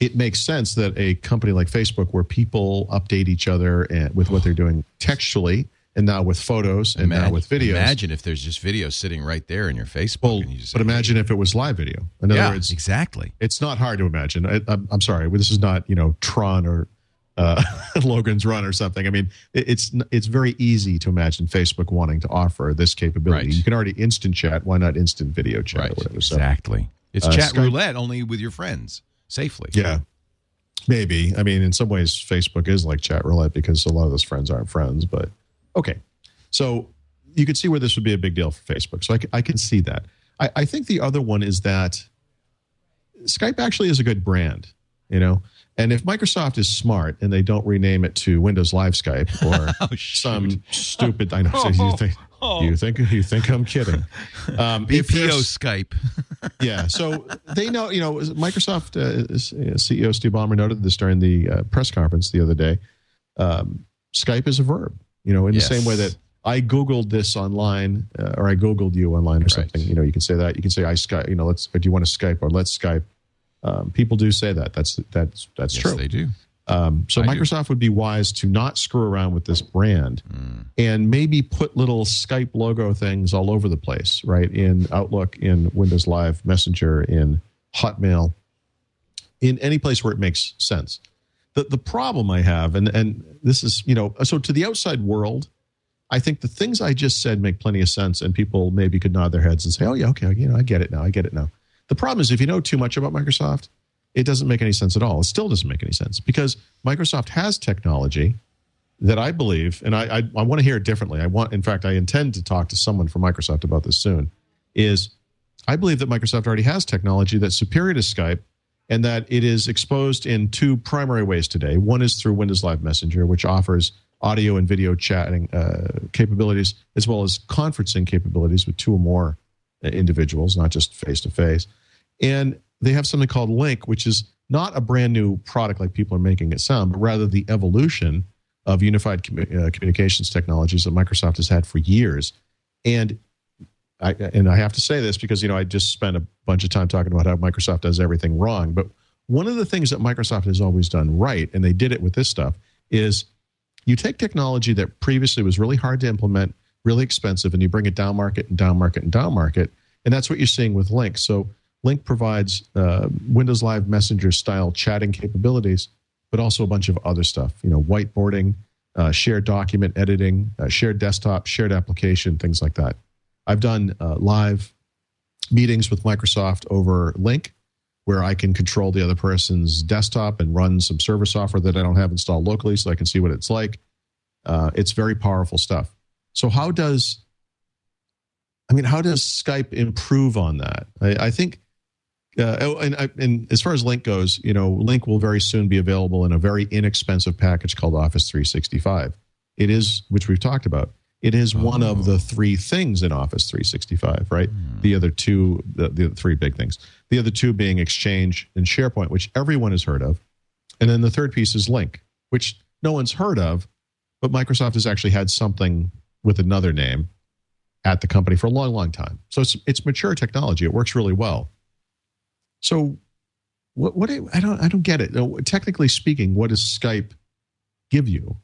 it makes sense that a company like Facebook, where people update each other and, with what they're doing textually, and now with photos, and now with videos. Imagine if there's just video sitting right there in your Facebook. Well, you but imagine if it was live video. In other yeah, words, exactly. it's not hard to imagine. I, I'm, I'm sorry, this is not you know Tron or uh, Logan's Run or something. I mean, it, it's it's very easy to imagine Facebook wanting to offer this capability. Right. You can already instant chat. Why not instant video chat Right. or whatever? So, Exactly. It's Uh, chat Skype- roulette only with your friends safely. yeah, maybe. I mean, in some ways, Facebook is like chat roulette because a lot of those friends aren't friends. But okay, so you could see where this would be a big deal for Facebook. So I can see that. I, I think the other one is that Skype actually is a good brand, you know. And if Microsoft is smart and they don't rename it to Windows Live Skype or Oh, some stupid, I know so you think you think you think I'm kidding. Um, BPO Skype. yeah. So they know, you know, Microsoft uh, uh, CEO Steve Ballmer noted this during the uh, press conference the other day. Um, Skype is a verb, you know, in Yes. the same way that I Googled this online uh, or I Googled you online or something. You know, you can say that. You can say, I Skype, you know, let's, or do you want to Skype or let's Skype? Um, people do say that. That's, that's, that's yes, true. they do. Um, so I do. Microsoft would be wise to not screw around with this brand Hmm. and maybe put little Skype logo things all over the place, right? In Outlook, in Windows Live Messenger, in Hotmail, in any place where it makes sense. The the problem I have, and and this is you know, so to the outside world, I think the things I just said make plenty of sense, and people maybe could nod their heads and say, "Oh yeah, okay, you know, I get it now. I get it now." The problem is if you know too much about Microsoft, it doesn't make any sense at all. It still doesn't make any sense because Microsoft has technology that I believe, and I, I, I want to hear it differently. I want, in fact, I intend to talk to someone from Microsoft about this soon. Is I believe that Microsoft already has technology that's superior to Skype, and that it is exposed in two primary ways today. One is through Windows Live Messenger, which offers audio and video chatting uh, capabilities as well as conferencing capabilities with two or more uh, individuals, not just face to face. And they have something called Lync, which is not a brand new product like people are making it sound, but rather the evolution of unified uh, communications technologies that Microsoft has had for years. And I, and I have to say this because you know I just spent a bunch of time talking about how Microsoft does everything wrong, but one of the things that Microsoft has always done right, and they did it with this stuff, is you take technology that previously was really hard to implement, really expensive, and you bring it down market and down market and down market, and that's what you're seeing with Lync. So Lync provides uh, Windows Live Messenger style chatting capabilities, but also a bunch of other stuff, you know, whiteboarding, uh, shared document editing, uh, shared desktop, shared application, things like that. I've done uh, live meetings with Microsoft over Lync, where I can control the other person's desktop and run some server software that I don't have installed locally, so I can see what it's like. Uh, it's very powerful stuff. So, how does I mean, how does Skype improve on that? I, I think, uh, oh, and, and as far as Lync goes, you know, Lync will very soon be available in a very inexpensive package called Office 365. It is, which we've talked about. It is one of the three things in Office 365, right? The other two, the, the three big things. The other two being Exchange and SharePoint, which everyone has heard of. And then the third piece is Lync, which no one's heard of, but Microsoft has actually had something with another name at the company for a long, long time. So it's it's mature technology. It works really well. So what what I don't I don't get it. Uh, Technically speaking, what does Skype give you?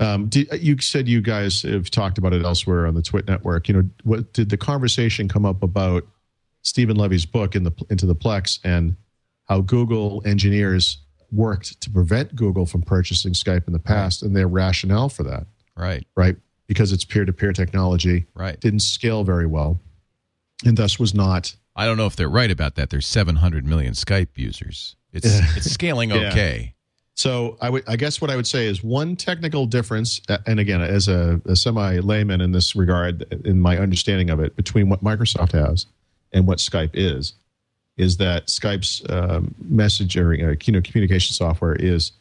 Um, did, you said you guys have talked about it elsewhere on the Twit network. You know, what did the conversation come up about Steven Levy's book in the into the Plex and how Google engineers worked to prevent Google from purchasing Skype in the past and their rationale for that, Right. right? Because it's peer to peer technology, Right. didn't scale very well, and thus was not. I don't know if they're right about that. There's 700 million Skype users. It's it's scaling Yeah. okay. So I would, I guess, what I would say is one technical difference, and again, as a, a semi layman in this regard, in my understanding of it, between what Microsoft has and what Skype is, is that Skype's um, messaging, uh, you know, communication software is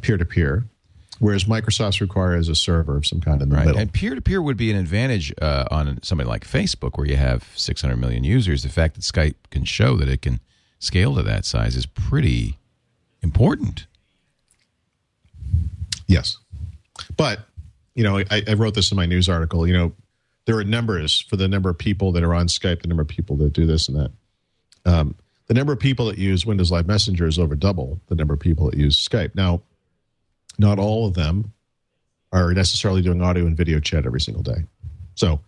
peer to peer, whereas Microsoft's requires a server of some kind in the Right. middle. And peer to peer would be an advantage uh, on somebody like Facebook, where you have 600 million users. The fact that Skype can show that it can scale to that size is pretty important. Yes, but you know, I, I wrote this in my news article. You know, there are numbers for the number of people that are on Skype, the number of people that do this and that. Um, the number of people that use Windows Live Messenger is over double the number of people that use Skype. Now, not all of them are necessarily doing audio and video chat every single day. So,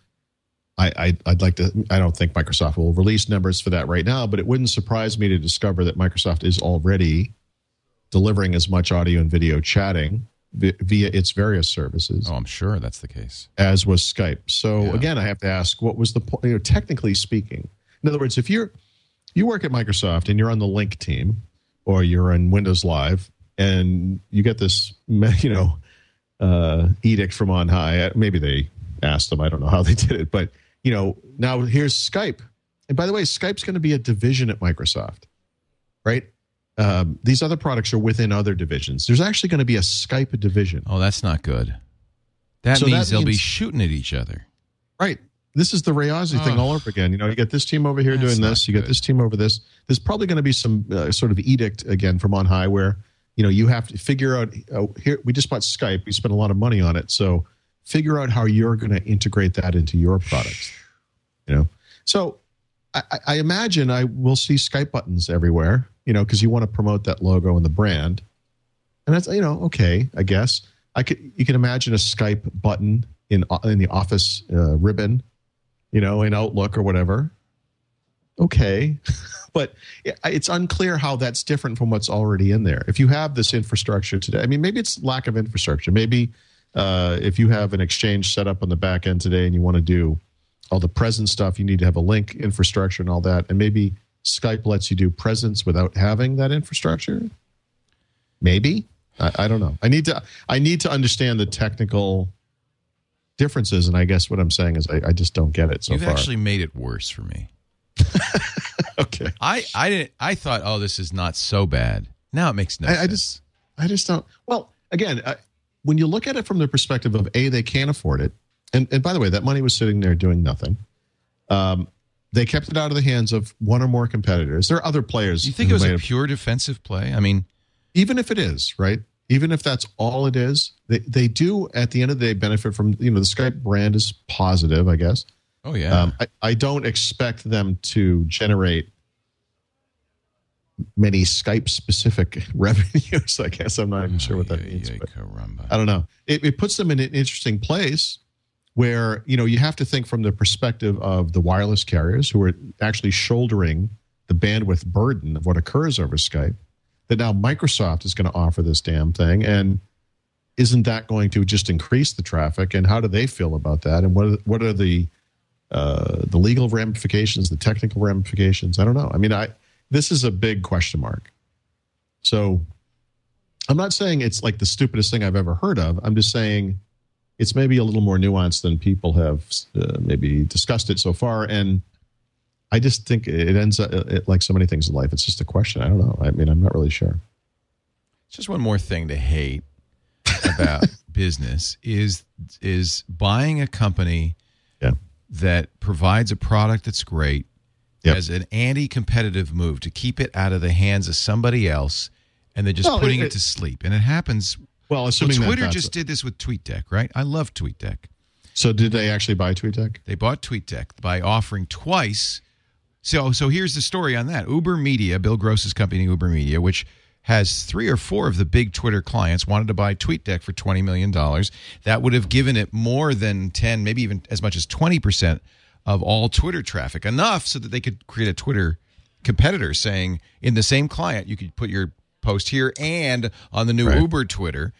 I, I I'd like to. I don't think Microsoft will release numbers for that right now, but it wouldn't surprise me to discover that Microsoft is already delivering as much audio and video chatting via its various services Oh, I'm sure that's the case. as was Skype. So Yeah. again, I have to ask, what was the point? You know, technically speaking, in other words, if you're you work at Microsoft and you're on the Lync team, or you're in Windows Live, and you get this, you know, uh, edict from on high. Maybe they asked them. I don't know how they did it, but you know, now here's Skype. And by the way, Skype's going to be a division at Microsoft, right? Um, these other products are within other divisions. There's actually going to be a Skype division. Oh, that's not good. That So means that they'll be shooting at each other. Right. This is the Ray Ozzie thing all over again. You know, you get this team over here doing this, you get this team over this. There's probably going to be some uh, sort of edict again from on high where, you know, you have to figure out uh, here we just bought Skype, we spent a lot of money on it, so figure out how you're going to integrate that into your products. You know. So I, I- imagine I will see Skype buttons everywhere, you know, because you want to promote that logo and the brand. And that's you know, okay, I guess. I could you can imagine a Skype button in in the office uh, ribbon you know, in Outlook or whatever. Okay. but it's unclear how that's different from what's already in there. If you have this infrastructure today, I mean, maybe it's lack of infrastructure. Maybe uh, if you have an exchange set up on the back end today and you want to do all the present stuff, you need to have a Lync infrastructure and all that. And maybe Skype lets you do presence without having that infrastructure. Maybe. I, I don't know. I need to. I need to understand the technical differences, and I guess what I'm saying is I, I just don't get it so You've far. actually made it worse for me. okay. I I didn't. I thought, oh, this is not so bad. Now it makes no I, I just, I just don't. Well, again, I, when you look at it from the perspective of a, they can't afford it, and and by the way, that money was sitting there doing nothing. Um, they kept it out of the hands of one or more competitors. There are other players. you think it was a pure defensive play? I mean, even if it is right even if that's all it is they, they do at the end of the day benefit from you know the skype brand is positive i guess oh yeah. um, I, I don't expect them to generate many skype specific revenues i guess. I'm not even sure what that means but i don't know. It, it puts them in an interesting place where you know you have to think from the perspective of the wireless carriers who are actually shouldering the bandwidth burden of what occurs over skype that now microsoft is going to offer this damn thing and isn't that going to just increase the traffic and how do they feel about that and what are, what are the uh, the legal ramifications the technical ramifications. I don't know. I mean i this is a big question mark. So i'm not saying it's like the stupidest thing i've ever heard of. I'm just saying it's maybe a little more nuanced than people have uh, maybe discussed it so far. And i just think it ends up it, like so many things in life it's just a question. I don't know. I mean i'm not really sure. Just one more thing to hate about business is is buying a company. That provides a product that's great Yep. as an anti-competitive move to keep it out of the hands of somebody else and they're just Well, putting it- it, to sleep and it happens well so assuming that twitter that's- just did this with tweetdeck right i love tweetdeck so did they actually buy tweetdeck they bought TweetDeck by offering twice. So, so here's the story on that. Uber Media, Bill Gross's company, Uber Media, which has three or four of the big Twitter clients, wanted to buy TweetDeck for twenty million dollars. That would have given it more than ten, maybe even as much as twenty percent of all Twitter traffic, enough so that they could create a Twitter competitor, saying in the same client you could put your post here and on the new Right. Uber Twitter.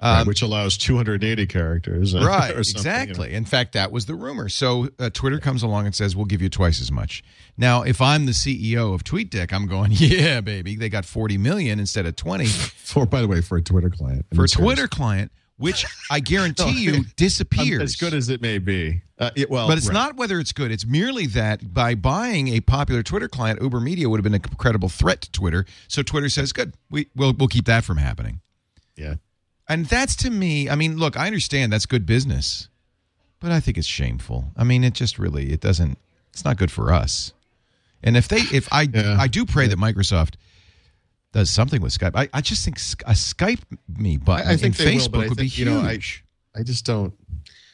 Right, which allows 280 characters uh, Um, Right, something, you know. exactly. In fact, that was the rumor. So uh, Twitter comes along and says, "We'll give you twice as much." Now, if I'm the CEO of TweetDeck, I'm going, "Yeah, baby, they got 40 million instead of 20 for by the way for a twitter client for a Twitter client, which I guarantee No, you disappears." Um, as good as it may be uh, it, well but it's right. not whether it's good. It's merely that by buying a popular Twitter client, Uber Media would have been a credible threat to Twitter. So Twitter says, "Good, we, we'll we'll keep that from happening." yeah And that's to me, I mean, look, I understand that's good business, but I think it's shameful. I mean, it just really it doesn't it's not good for us. And if they if I Yeah. I do pray that Microsoft does something with Skype. I, I just think a Skype me button I- I think will, Facebook but I would be think, you know, I- I just don't.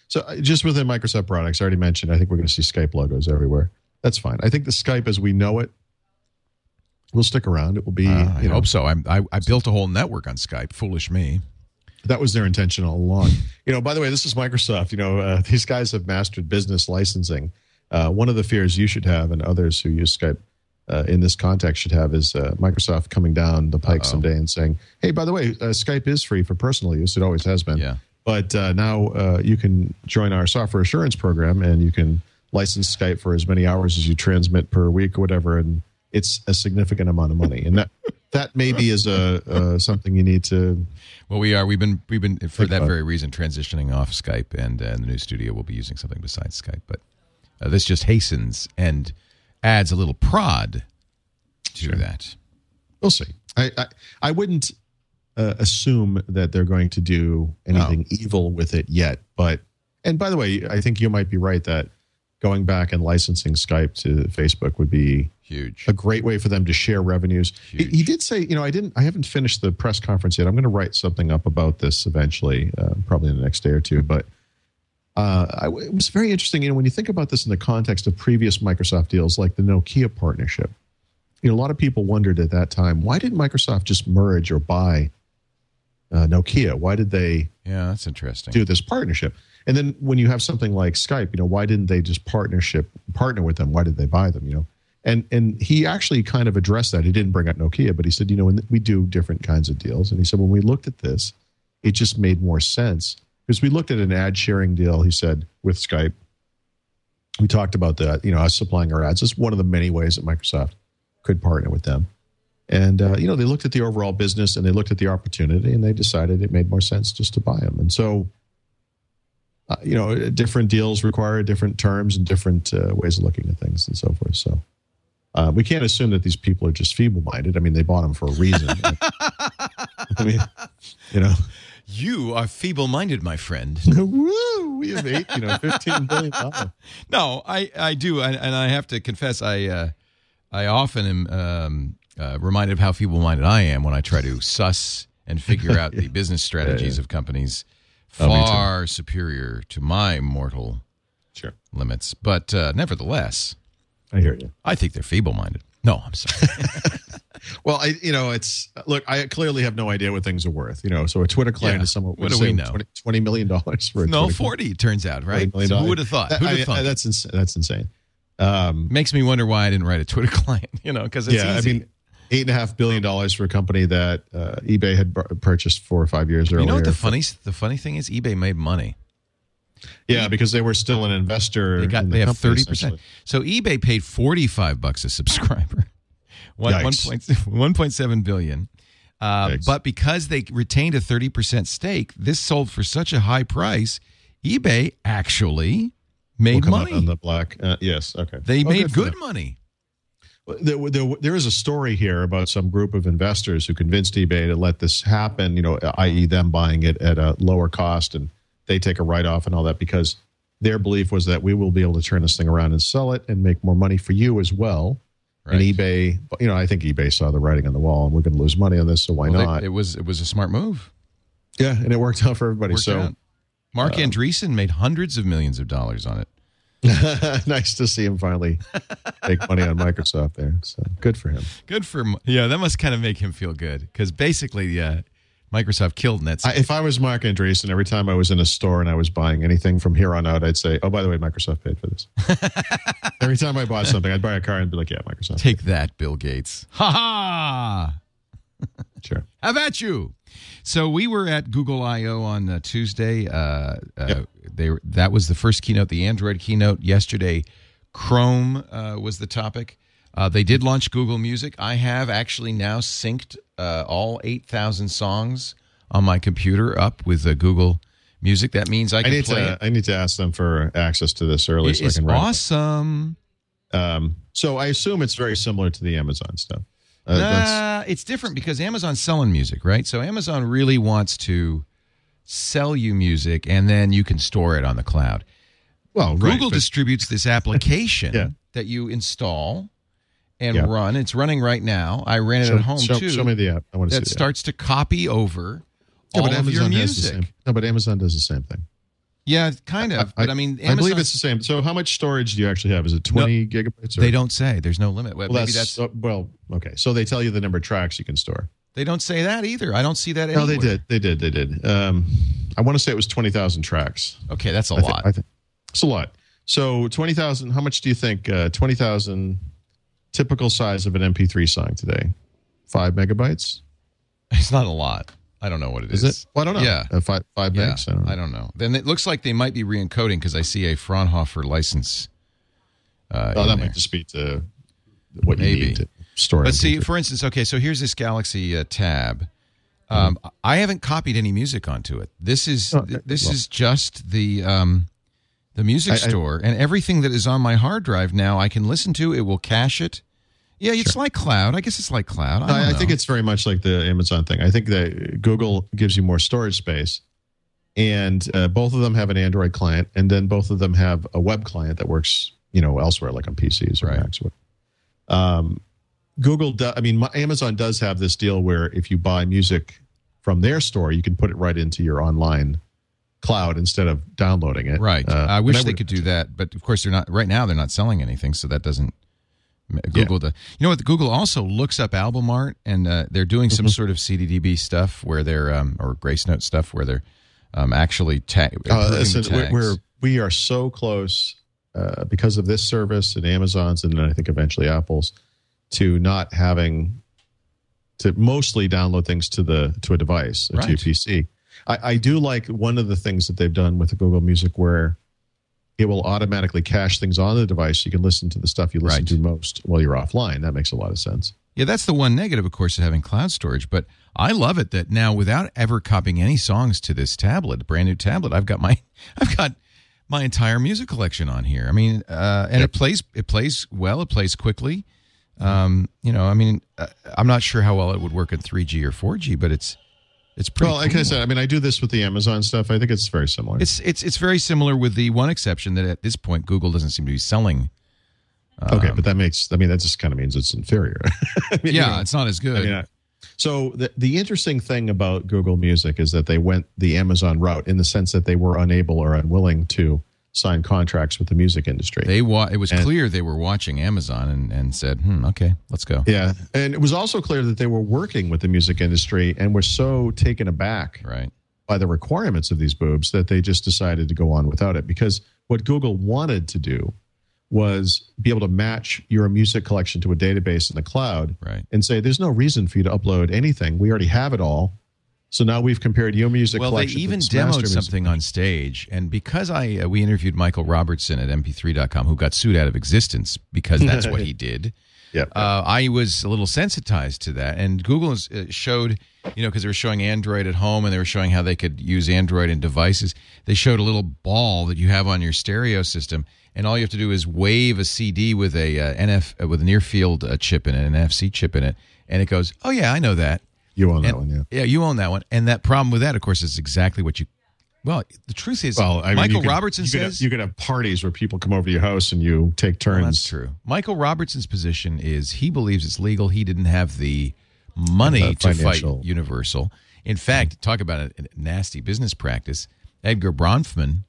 So uh, just within Microsoft products, I already mentioned. I think we're going to see Skype logos everywhere. That's fine. I think the Skype as we know it will stick around. It will be. Uh, I you know, hope so. I'm, I, I built a whole network on Skype. Foolish me. That was their intention all along. You know, by the way, this is Microsoft. You know, uh, these guys have mastered business licensing. Uh, one of the fears you should have, and others who use Skype uh, in this context should have, is uh, Microsoft coming down the pike someday and saying, "Hey, by the way, uh, Skype is free for personal use. It always has been. Yeah. But uh, now uh, you can join our software assurance program, and you can license Skype for as many hours as you transmit per week or whatever, and it's a significant amount of money. And that that maybe is a uh, something you need to Well, we are. We've been. We've been for that about very reason transitioning off Skype, and uh, the new studio we'll be using something besides Skype. But uh, this just hastens and adds a little prod to that. We'll see. I I, I wouldn't uh, assume that they're going to do anything evil with it yet. But and by the way, I think you might be right that going back and licensing Skype to Facebook would be Huge. a great way for them to share revenues. He, he did say, you know, I didn't, I haven't finished the press conference yet. I'm going to write something up about this eventually, uh, probably in the next day or two. But uh, I, it was very interesting. You know, when you think about this in the context of previous Microsoft deals, like the Nokia partnership, you know, a lot of people wondered at that time why didn't Microsoft just merge or buy uh, Nokia? Why did they Yeah, that's interesting. do this partnership? And then when you have something like Skype, you know, why didn't they just partnership partner with them? Why did they buy them? You know, and and he actually kind of addressed that. He didn't bring up Nokia, but he said, you know, when we do different kinds of deals, and he said when we looked at this, it just made more sense because we looked at an ad sharing deal. He said with Skype, we talked about that. You know, us supplying our ads is one of the many ways that Microsoft could partner with them. And uh, you know, they looked at the overall business and they looked at the opportunity, and they decided it made more sense just to buy them. And so, uh, you know, different deals require different terms and different uh, ways of looking at things and so forth. So. Uh, we can't assume that these people are just feeble-minded. I mean, they bought them for a reason. I mean, you know, You are feeble-minded, my friend. woo, we have eight, you know, fifteen billion dollars. No, I, I do, and, and I have to confess, I uh, I often am um, uh, reminded of how feeble-minded I am when I try to suss and figure out the business strategies of companies Oh, far superior to my mortal Sure, limits. But uh, nevertheless, I hear you. I think they're feeble-minded. No, I'm sorry. Well, I, you know, it's look. I clearly have no idea what things are worth. You know, so a Twitter client Yeah. is somewhat. What do we know? 20, $20 million for a no, Twitter client? forty. It turns out, right? So who would have thought? That- Who'd I- have thought? that's insane. That's insane. Um, Makes me wonder why I didn't write a Twitter client. You know, because it's yeah, easy. I mean, eight and a half billion dollars for a company that uh, eBay had bur- purchased four or five years earlier. you know what the funny the funny thing is? eBay made money. Yeah, because they were still an investor. They got in the they have thirty percent. So eBay paid forty five bucks a subscriber, one one Yikes. point one point seven billion. Uh, but because they retained a thirty percent stake, this sold for such a high price. eBay actually We'll made money. on the black. Uh, yes, okay. they Oh, made for good money. There, there, there is a story here about some group of investors who convinced eBay to let this happen, you know, i.e., them buying it at a lower cost and they take a write off and all that because their belief was that we will be able to turn this thing around and sell it and make more money for you as well. And eBay, you know, I think eBay saw the writing on the wall and we're going to lose money on this, so why Well, they- not? it was it was a smart move. yeah, and it worked out for everybody. So out. Marc Andreessen made hundreds of millions of dollars on it. nice to see him finally make money on Microsoft there. So good for him. Good for him. Yeah, that must kind of make him feel good because basically, uh, Microsoft killed Netscape. I, if I was Marc Andreessen, every time I was in a store and I was buying anything from here on out, I'd say, "Oh, by the way, Microsoft paid for this." every time I bought something, I'd buy a car and be like, "Yeah, Microsoft." Take that, Bill Gates. Ha ha! Sure. Have at you. So we were at Google I/O on uh, Tuesday. Uh, uh, Yep. They that was the first keynote, the Android keynote. Yesterday, Chrome uh, was the topic. Uh, they did launch Google Music. I have actually now synced uh, all eight thousand songs on my computer up with uh, Google Music. That means I I can need play to. it. I need to ask them for access to this early It so I can write. awesome. Um, so I assume it's very similar to the Amazon stuff. Uh, that's, Nah, it's different because Amazon's selling music, right? So Amazon really wants to sell you music and then you can store it on the cloud. well, right, Google but- distributes this application Yeah. that you install and Yeah. run. It's running right now. I ran it show, at home show, too. show me the app. I want to see that the app. starts to copy over Yeah, all but of your Amazon has the music. No, but Amazon does the same thing. Yeah, kind of. but I mean, I believe it's the same. So, how much storage do you actually have? Is it 20 gigabytes? Or? they don't say. There's no limit. Well, that's, that's, uh, well, okay. So they tell you the number of tracks you can store. they don't say that either. I don't see that. No, they did. They did. They did. Um, I want to say it was 20,000 tracks. Okay, that's a I lot. I think it's a lot. So 20,000, how much do you think? Uh, 20,000 typical size of an MP3 song today? Five megabytes? it's not a lot. I don't know what it is. Is it? Well, I don't know. Yeah. Uh, five, five Yeah, megs? I don't know. I don't know. Then it looks like they might be re-encoding because I see a Fraunhofer license. Uh, Oh, that there. might just be to what you need to store. But see, MP3. for instance, okay, so here's this Galaxy uh, tab. Um, I haven't copied any music onto it. This is Oh, okay. this Well. is just the um, the music I- I- store, and everything that is on my hard drive now I can listen to. It will cache it. Yeah, it's like cloud. I guess it's like cloud. I, I, I think it's very much like the Amazon thing. I think that Google gives you more storage space, and uh, both of them have an Android client, and then both of them have a web client that works, you know, elsewhere, like on PCs or Right. Macs. Or um, Google, do, I mean, my, Amazon does have this deal where if you buy music from their store, you can put it right into your online cloud instead of downloading it. right. Uh, I wish they would- could do that, but of course they're not. Right now, they're not selling anything, so that doesn't. Google does. You know what? Google also looks up album art, and uh, they're doing some Mm-hmm. sort of CDDB stuff where they're um, or Gracenote stuff where they're um, actually ta- Uh, listen, we're, we're we are so close uh, because of this service and Amazon's, and then I think eventually Apple's, to not having to mostly download things to the to a device uh, to your PC. I, I do like one of the things that they've done with the Google Music where it will automatically cache things on the device. So you can listen to the stuff you listen Right. to most while you're offline. That makes a lot of sense. Yeah, that's the one negative, of course, of having cloud storage. But I love it that now, without ever copying any songs to this tablet, brand new tablet, I've got my, I've got my entire music collection on here. I mean, uh, and it plays, it plays well, it plays quickly. Um, you know, I mean, uh, I'm not sure how well it would work in 3G or 4G, but it's, it's pretty. well, like I said, I mean, I do this with the Amazon stuff. I think it's very similar. it's it's it's very similar with the one exception that at this point Google doesn't seem to be selling. okay, but um, that makes. I mean, that just kind of means it's inferior. I mean, you Yeah, know, it's not as good. I mean, I- so the the interesting thing about Google Music is that they went the Amazon route in the sense that they were unable or unwilling to sign contracts with the music industry. they wa- it was And- clear they were watching Amazon and, and said, hmm, okay, let's go. yeah, and it was also clear that they were working with the music industry and were so taken aback Right. by the requirements of these boobs that they just decided to go on without it because what Google wanted to do was be able to match your music collection to a database in the cloud Right. and say there's no reason for you to upload anything. We already have it all. So now we've compared your music Well, they even demoed something on stage, and because I uh, we interviewed Michael Robertson at MP3.com, who got sued out of existence because that's what he did. Yep. Uh, I was a little sensitized to that, and Google has, uh, showed, you know, because they were showing Android at home and they were showing how they could use Android in devices. They showed a little ball that you have on your stereo system, and all you have to do is wave a CD with a uh, NF uh, with a near field uh, chip in it, an NFC chip in it, and it goes, "Oh yeah, I know that." You own that one, yeah. Yeah, you own that one. And that problem with that, of course, is exactly what you. Well, the truth is, Well, I mean, Michael could- Robertson you could, says have, you could have parties where people come over to your house and you take turns. Well, that's true. Michael Robertson's position is he believes it's legal. He didn't have the money to fight Universal. In fact, talk about a, a nasty business practice. Edgar Bronfman,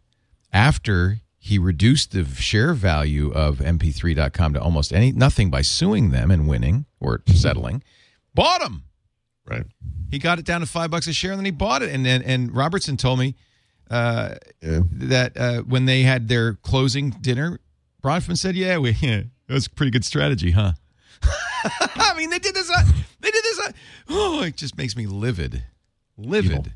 after he reduced the share value of MP3.com to almost any nothing by suing them and winning or settling, bought them. Right. He got it down to five bucks a share, and then he bought it. And then and Robertson told me uh, Yeah. that uh, when they had their closing dinner, Bronfman said, "Yeah, we yeah, that was a pretty good strategy, huh?" I mean, they did this. On, they did this. On, oh, it just makes me livid, livid.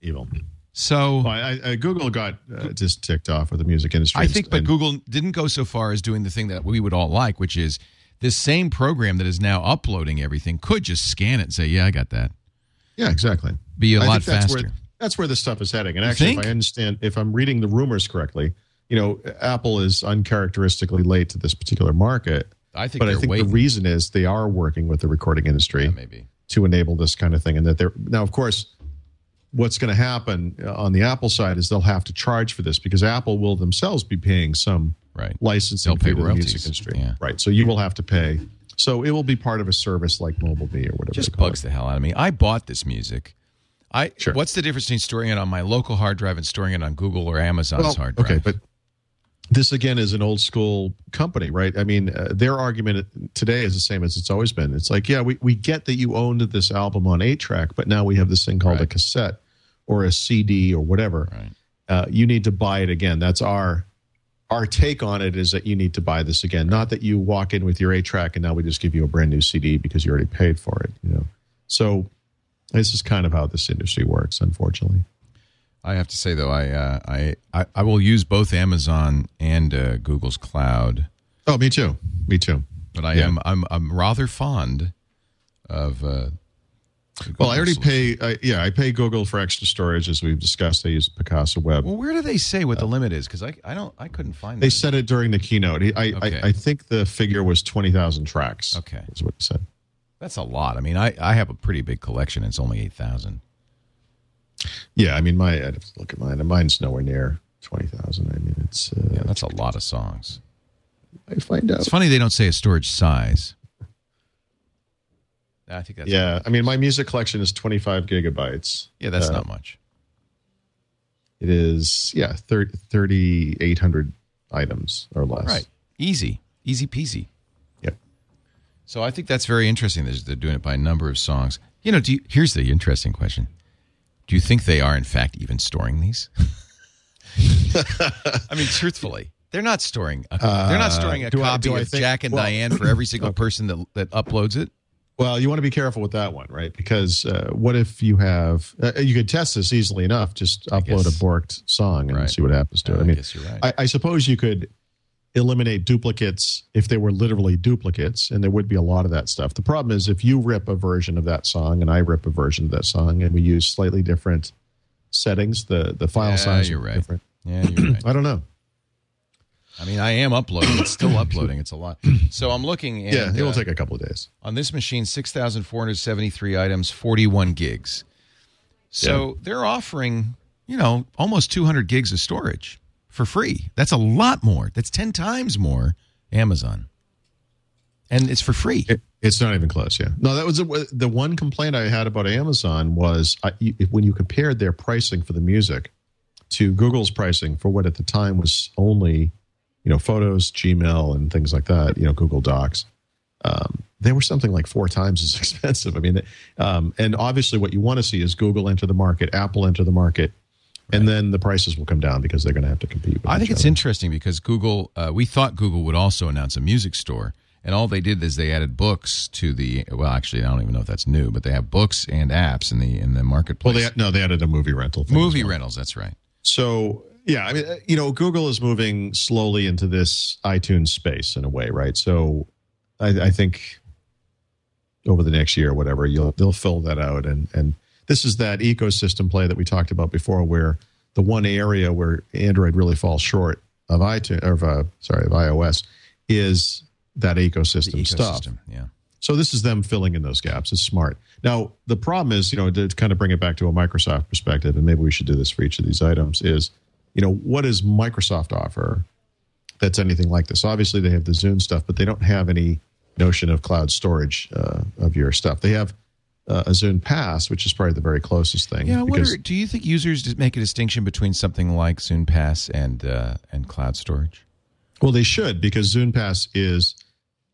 Evil. So Well, I, I, Google got uh, just ticked off with the music industry. I think, but Google didn't go so far as doing the thing that we would all like, which is this same program that is now uploading everything could just scan it and say, "Yeah, I got that." Yeah, exactly. Be a I lot that's faster. Where, that's where this stuff is heading. And actually, if I understand, if I'm reading the rumors correctly, you know, Apple is uncharacteristically late to this particular market. I think But I think waiting. the reason is they are working with the recording industry Yeah, maybe. to enable this kind of thing. And that they're now, of course, what's going to happen uh, on the Apple side is they'll have to charge for this because Apple will themselves be paying some Right. licensing They'll pay fee to the royalties. music industry. Yeah. Right. So you will have to pay. So it will be part of a service like MobileMe or whatever. just bugs it. the hell out of me. I bought this music. I Sure. what's the difference between storing it on my local hard drive and storing it on Google or Amazon's Well, hard drive? okay, but this again is an old school company, right? I mean, uh, their argument today is the same as it's always been. It's like, yeah, we, we get that you owned this album on eight track, but now we have this thing called a cassette or a CD or whatever. Right. Uh, you need to buy it again. That's our our take on it is that you need to buy this again, not that you walk in with your eight track and now we just give you a brand new CD because you already paid for it. You know, so this is kind of how this industry works, unfortunately. I have to say though, I uh, I, I I will use both Amazon and uh, Google's cloud, Oh, me too. Me too. but I Yeah. am I'm I'm rather fond of. Uh, Well, I already solution. pay. I, yeah, I pay Google for extra storage, as we've discussed. I use Picasa Web. Well, where do they say what the limit is? Because I I don't I couldn't find. That. They said it during the keynote. I, Okay. I, I think the figure was twenty thousand tracks. Okay. is what he said. that's a lot. I mean, I I have a pretty big collection. It's only eight thousand. Yeah, I mean, my I'd have to look at mine. and Mine's nowhere near twenty thousand. I mean, it's. Uh, Yeah, that's a lot of songs. I find out. It's funny they don't say a storage size. I think that's Yeah, I mean, my music collection is twenty five gigabytes. yeah, that's Uh, not much. It is yeah, thirty eight hundred items or less. Right, easy, easy peasy. Yep. So I think that's very interesting. that They're doing it by a number of songs. You know, do you, here's the interesting question: Do you think they are in fact even storing these? I mean, truthfully, they're not storing. A, they're not storing a Uh, do copy I of think- Jack and well- Diane for every single person that that uploads it. Well, you want to be careful with that one, right? Because uh, what if you have? Uh, you could test this easily enough. Just upload a borked song and Right. see what happens to it. Uh, I I mean, guess you're right. I, I suppose you could eliminate duplicates if they were literally duplicates, and there would be a lot of that stuff. The problem is if you rip a version of that song and I rip a version of that song, and we use slightly different settings, the the file Yeah, size you're right. different. Yeah, you're right. I don't know. I mean, I am uploading. It's still uploading. It's a lot. So I'm looking. And, yeah, it will uh, take a couple of days. on this machine 6473 items 41 gigs so they're offering you know almost 200 gigs of storage for free that's a lot more that's 10 times more amazon and it's for free It, it's not even close. Yeah. No, that was the, the one complaint I had about Amazon was I, when you compared their pricing for the music to Google's pricing for what at the time was only, you know, photos, Gmail, and things like that. You know, Google Docs. Um, they were something like four times as expensive. I mean, um, and obviously, what you want to see is Google enter the market, Apple enter the market, and then the prices will come down because they're going to have to compete. With i think it's other. interesting because google uh, we thought google would also announce a music store and all they did is they added books to the well actually i don't even know if that's new but they have books and apps in the in the Well, marketplace they no, they added a movie rental. Movie well. rentals that's right So yeah, I mean, uh, you know, Google is moving slowly into this iTunes space in a way, right? So I, I think over the next year or whatever, you'll they'll fill that out, and and this is that ecosystem play that we talked about before, where the one area where Android really falls short of iTunes, or of uh, sorry, of iOS, is that ecosystem, the stuff. yeah So this is them filling in those gaps. It's smart. Now the problem is, you know, to kind of bring it back to a Microsoft perspective, and maybe we should do this for each of these items. Is you know what does Microsoft offer that's anything like this? Obviously, they have the Zune stuff, but they don't have any notion of cloud storage uh, of your stuff. They have uh, a Zune Pass, which is probably the very closest thing. Yeah, I wonder. Do you think users make a distinction between something like Zune Pass and uh, and cloud storage? Well, they should because Zune Pass is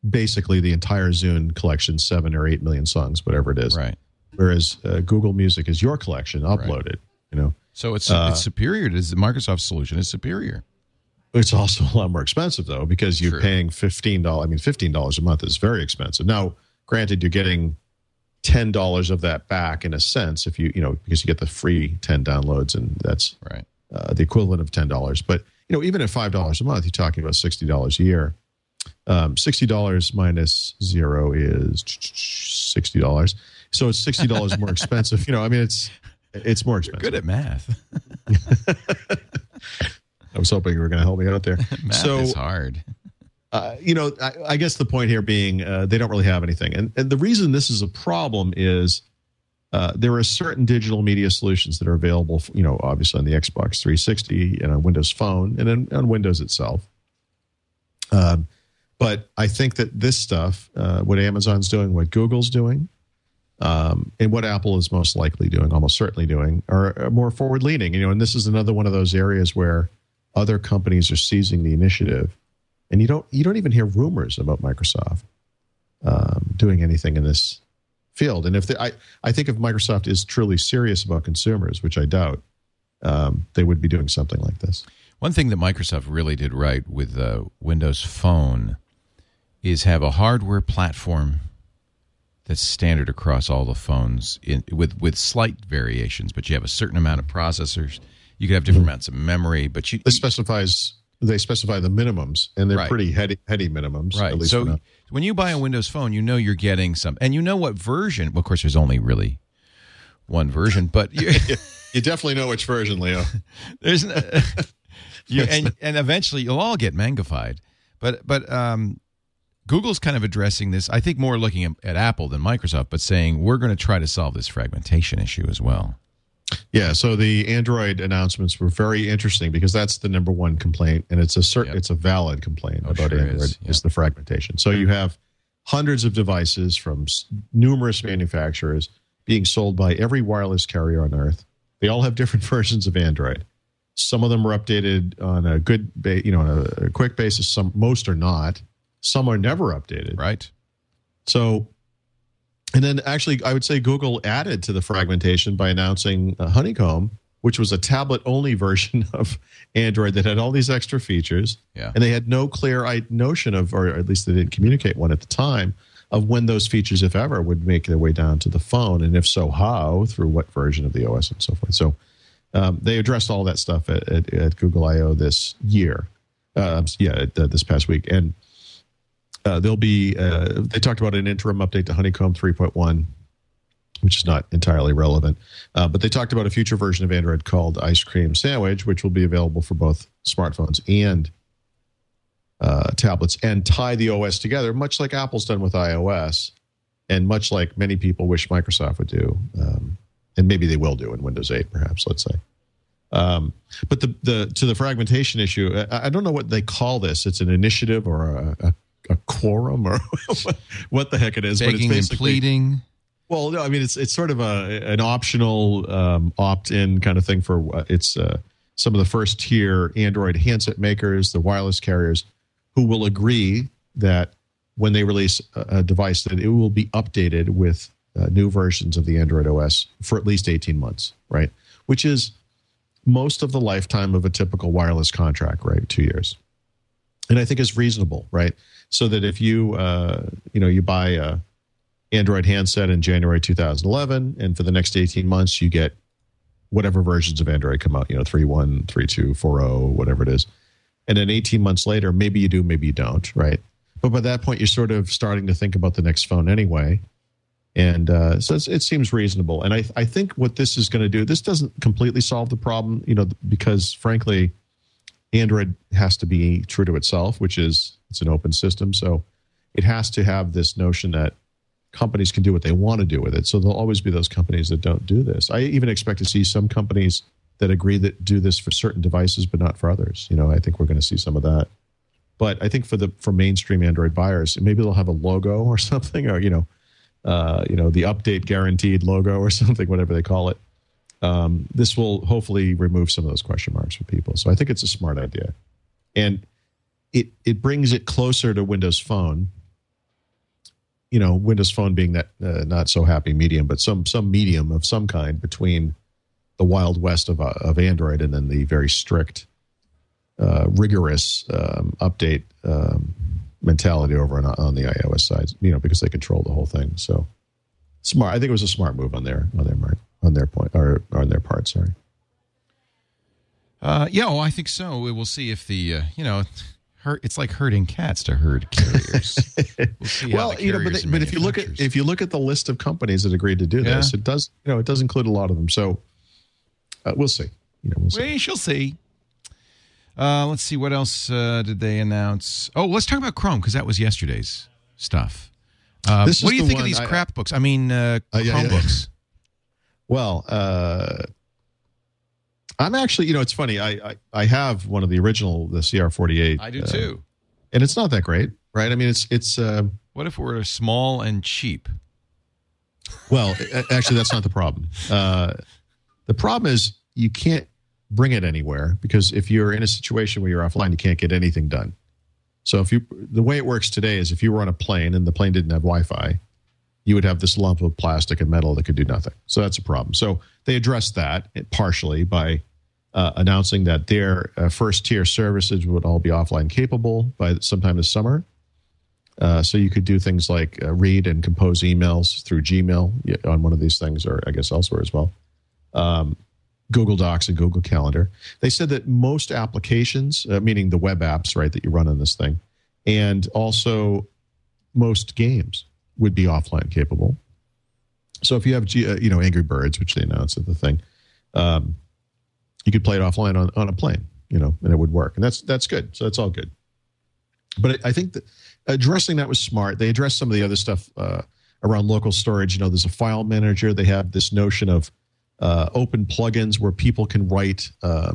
basically the entire Zune collection, seven or eight million songs, whatever it is. Right. Whereas uh, Google Music is your collection uploaded. You know, So it's Uh, it's superior. to the Microsoft solution is superior. it's also a lot more expensive though because you're True. paying fifteen dollars. I mean, fifteen dollars a month is very expensive. Now, granted, you're getting ten dollars of that back in a sense if you you know because you get the free ten downloads and that's Right. uh, the equivalent of ten dollars. But you know, even at five dollars a month, you're talking about sixty dollars a year. Um, sixty dollars minus zero is sixty dollars. So it's sixty dollars more expensive. You know, I mean, it's it's more expensive. Good at math. I was hoping you were going to help me out there. math so is hard. uh, you know, I, I guess the point here being uh, they don't really have anything, and and the reason this is a problem is uh, there are certain digital media solutions that are available. You know, obviously on the Xbox 360 and on Windows Phone and on, on Windows itself. Um, but I think that this stuff, uh, what Amazon's doing, what Google's doing, Um, and what Apple is most likely doing, almost certainly doing, are, more forward leaning. You know, and this is another one of those areas where other companies are seizing the initiative, and you don't you don't even hear rumors about Microsoft um, doing anything in this field. And if they, I I think if Microsoft is truly serious about consumers, which I doubt, um, they would be doing something like this. One thing that Microsoft really did right with uh, Windows Phone is have a hardware platform that's standard across all the phones in, with with slight variations, but you have a certain amount of processors. You could have different amounts of memory, but you This specifies they specify the minimums, and they're Right. pretty heady heady minimums. right. So for when you buy a Windows Phone, you know you're getting some, and you know what version. Well, of course, there's only really one version, but you, you definitely know which version, Leo. There's you, and and eventually you'll all get mangified. But but um, Google's kind of addressing this. I think more looking at, at Apple than Microsoft, but saying we're going to try to solve this fragmentation issue as well. Yeah, so the Android announcements were very interesting because that's the number one complaint, and it's a certain, Yep. it's a valid complaint Oh, about sure Android is, is, the fragmentation. So you have hundreds of devices from s- numerous manufacturers being sold by every wireless carrier on Earth. They all have different versions of Android. Some of them are updated on a good, ba- you know, on a, a quick basis. Some, most are not. Some are never updated. Right? So, and then actually, I would say Google added to the fragmentation by announcing uh, Honeycomb, which was a tablet only version of Android that had all these extra features. Yeah. And they had no clear notion of, or at least they didn't communicate one at the time, of when those features, if ever, would make their way down to the phone. And if so, how, through what version of the OS and so forth. So, um, they addressed all that stuff at, at, at Google I/O this year. Uh, yeah, at, uh, this past week, and uh, there'll be. Uh, they talked about an interim update to Honeycomb 3.1, which is not entirely relevant, uh, but they talked about a future version of Android called Ice Cream Sandwich, which will be available for both smartphones and uh, tablets, and tie the OS together, much like Apple's done with iOS, and much like many people wish Microsoft would do. Um, and maybe they will do in Windows 8, perhaps. Let's say. Um, but the the to the fragmentation issue, I, I don't know what they call this. It's an initiative or a, a, a quorum or what the heck it is. but Begging it's and pleading. Well, no, I mean it's it's sort of a an optional um, opt-in kind of thing for uh, it's uh, some of the first tier Android handset makers, the wireless carriers, who will agree that when they release a, a device that it will be updated with uh, new versions of the Android OS for at least 18 months, right? Which is most of the lifetime of a typical wireless contract, right? Two years. And I think is reasonable, right? So that if you, uh, you know, you buy a Android handset in January 2011, and for the next 18 months, you get whatever versions of Android come out, you know, 3.1, 3.2, 4.0, whatever it is. And then 18 months later, maybe you do, maybe you don't, right? But by that point, you're sort of starting to think about the next phone anyway. And uh, so it seems reasonable. And I, I think what this is going to do, this doesn't completely solve the problem, you know, because frankly, Android has to be true to itself, which is it's an open system. So it has to have this notion that companies can do what they want to do with it. So there'll always be those companies that don't do this. I even expect to see some companies that agree that do this for certain devices, but not for others. You know, I think we're going to see some of that. But I think for the for mainstream Android buyers, maybe they'll have a logo or something, or you know, uh, you know, the update guaranteed logo or something, whatever they call it. Um, this will hopefully remove some of those question marks for people. So I think it's a smart idea, and it it brings it closer to Windows Phone. You know, Windows Phone being that uh, not so happy medium, but some some medium of some kind between the wild west of uh, of Android and then the very strict, uh, rigorous um, update um, mentality over on, on the iOS side. You know, because they control the whole thing. So smart. I think it was a smart move on their on their mark on their point or on their part. Sorry. Uh, yeah, well, I think so. We will see if the uh, you know, hurt. It's like herding cats to herd carriers. we'll see well, the you know, but, carriers but if you look at if you look at the list of companies that agreed to do Yeah. this, it does you know it does include a lot of them. So uh, we'll see. You know, we'll see. We shall see. Uh, let's see what else uh, did they announce. Oh, let's talk about Chrome because that was yesterday's stuff. Uh, what do you think of one these I- crap books? I mean, uh, Uh, yeah, yeah. Well, uh, I'm actually, you know, it's funny. I, I I have one of the original, the CR48. I do uh, too. and it's not that great, right? I mean, it's it's uh, What if were small and cheap? Well, actually, that's not the problem. Uh, the problem is you can't bring it anywhere because if you're in a situation where you're offline, you can't get anything done. So if you, the way it works today is if you were on a plane and the plane didn't have Wi-Fi, you would have this lump of plastic and metal that could do nothing. So that's a problem. So they addressed that partially by uh, announcing that their uh, first tier services would all be offline capable by sometime this summer. Uh, so you could do things like uh, read and compose emails through Gmail on one of these things, or I guess elsewhere as well. Um, Google Docs and Google Calendar. They said that most applications, uh, meaning the web apps, right, that you run on this thing, and also most games would be offline capable. So if you have, uh, you know, Angry Birds, which they announced at the thing, um, you could play it offline on, on a plane, you know, and it would work, and that's that's good. So that's all good. But I think that addressing that was smart. They addressed some of the other stuff uh, around local storage. You know, there's a file manager. They have this notion of uh, open plugins where people can write uh,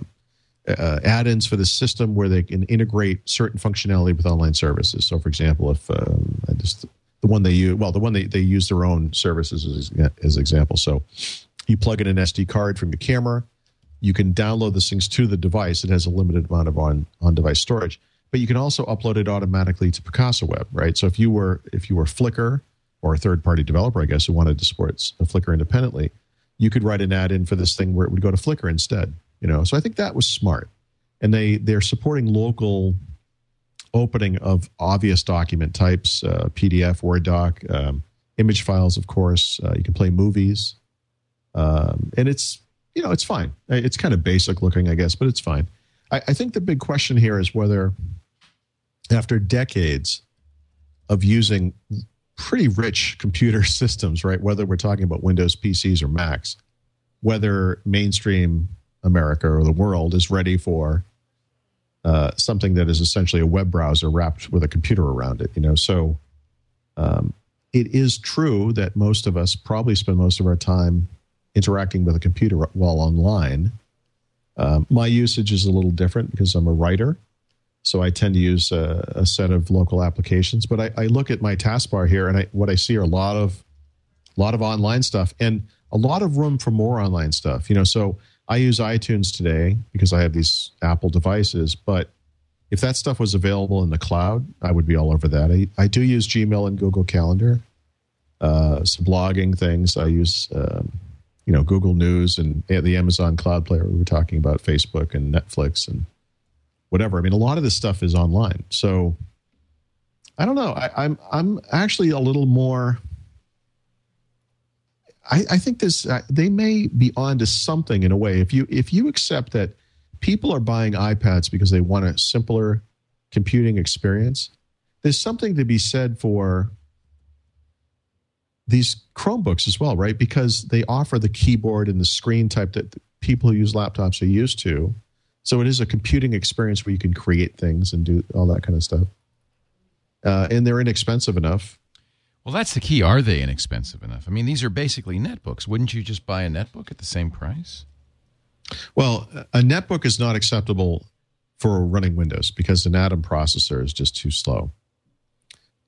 uh, add-ins for the system where they can integrate certain functionality with online services. So, for example, if um, I just the one they use, well, the one they, they use their own services as, as example. So, you plug in an SD card from your camera, you can download the things to the device. It has a limited amount of on on device storage, but you can also upload it automatically to Picasa Web, right? So if you were if you were Flickr or a third party developer, I guess, who wanted to support Flickr independently, you could write an add in for this thing where it would go to Flickr instead. You know, so I think that was smart, and they they're supporting local opening of obvious document types, uh, PDF, Word doc, um, image files, of course. Uh, you can play movies, um, and it's you know it's fine. It's kind of basic looking, I guess, but it's fine. I, I think the big question here is whether, after decades of using pretty rich computer systems, right? Whether we're talking about Windows PCs or Macs, whether mainstream America or the world is ready for uh, something that is essentially a web browser wrapped with a computer around it. You know, so um, it is true that most of us probably spend most of our time interacting with a computer while online. Um, my usage is a little different because I'm a writer. So I tend to use a, a set of local applications. But I, I, look at my taskbar here, and I, what I see are a lot of, a lot of online stuff, and a lot of room for more online stuff. You know, so I use iTunes today because I have these Apple devices. But if that stuff was available in the cloud, I would be all over that. I, I do use Gmail and Google Calendar. Uh, some blogging things. I use, um, you know, Google News and the Amazon Cloud Player. We were talking about Facebook and Netflix and whatever. I mean, a lot of this stuff is online. So I don't know. I, I'm I'm actually a little more. I, I think this uh, they may be onto something in a way. If you if you accept that people are buying iPads because they want a simpler computing experience, there's something to be said for these Chromebooks as well, right? Because they offer the keyboard and the screen type that people who use laptops are used to. So it is a computing experience where you can create things and do all that kind of stuff. Uh, and they're inexpensive enough. Well, that's the key. Are they inexpensive enough? I mean, these are basically netbooks. Wouldn't you just buy a netbook at the same price? Well, a netbook is not acceptable for running Windows because an Atom processor is just too slow.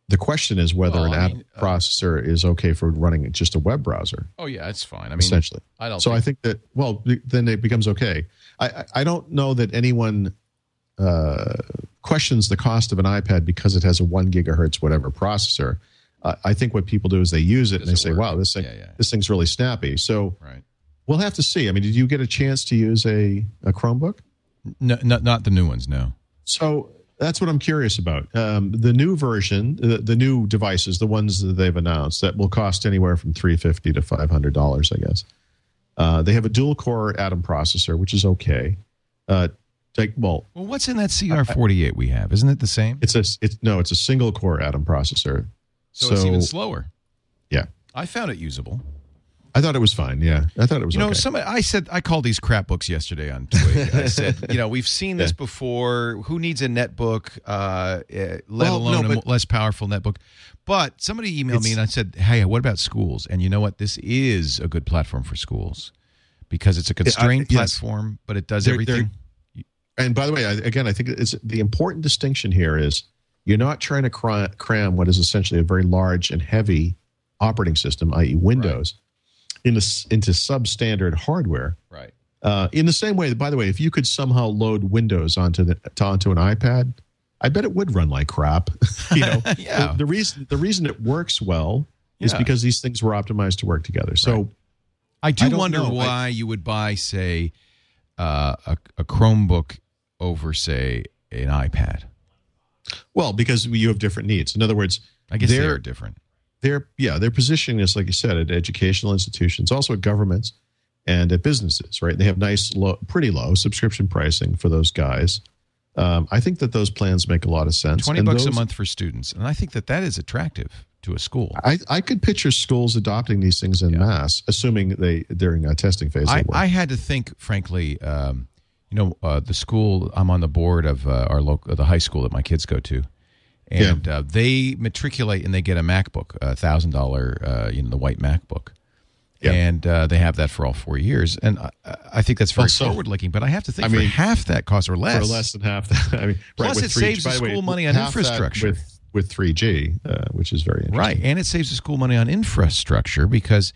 The question is whether well, an app mean, uh, processor is okay for running just a web browser. Oh yeah, it's fine. I mean, essentially, I don't. So think... I think that well, then it becomes okay. I I don't know that anyone uh, questions the cost of an iPad because it has a one gigahertz whatever processor. Uh, I think what people do is they use it Does and they say, work? "Wow, this thing, yeah, yeah. this thing's really snappy." So right. we'll have to see. I mean, did you get a chance to use a a Chromebook? No, not not the new ones. No. So that's what I'm curious about. Um, the new version, the, the, new devices, the ones that they've announced, that will cost anywhere from three fifty to five hundred dollars, I guess. Uh, they have a dual core Atom processor, which is okay. Uh, like, well, well, what's in that CR48 we have? Isn't it the same? It's a it's no, it's a single core Atom processor. So, so it's even slower. Yeah, I found it usable. I thought it was fine. Yeah, I thought it was. You know, okay. somebody, I said I called these crap books yesterday on Twitter. I said, you know, we've seen this yeah. before. Who needs a netbook, uh, eh, let well, alone no, a less powerful netbook? But somebody emailed me and I said, hey, what about schools? And you know what? This is a good platform for schools because it's a constrained yes. platform, but it does they're, everything. They're, and by the way, I, again, I think it's the important distinction here is you're not trying to cram what is essentially a very large and heavy operating system, i.e., Windows, into into substandard hardware. Right. Uh, in the same way, by the way, if you could somehow load Windows onto the to, onto an iPad, I bet it would run like crap. you know, Yeah. the, the reason the reason it works well is because these things were optimized to work together. So. Right. I do I wonder know. I- why you would buy, say, uh, a, a Chromebook over, say, an iPad. Well, because you have different needs. In other words, I guess they they're- different. they're yeah they're positioning this like you said at educational institutions, also at governments and at businesses. Right? They have nice, low, pretty low subscription pricing for those guys. Um, I think that those plans make a lot of sense. Twenty And bucks a month for students, and I think that that is attractive to a school. I, I could picture schools adopting these things in Yeah. mass, assuming they during a testing phase. I. I had to think, frankly, um, you know, uh, the school I'm on the board of uh, our local, the high school that my kids go to, and uh, they matriculate and they get a MacBook, a thousand dollar, uh, you know, the white MacBook, Yeah. and uh, they have that for all four years, and I, I think that's very Also- forward looking. But I have to think I for mean, half that cost or less, for less than half that. I mean, Plus right, it 3G saves the by way, school money on infrastructure. with with 3G, uh, which is very interesting. Right, and it saves the school money on infrastructure because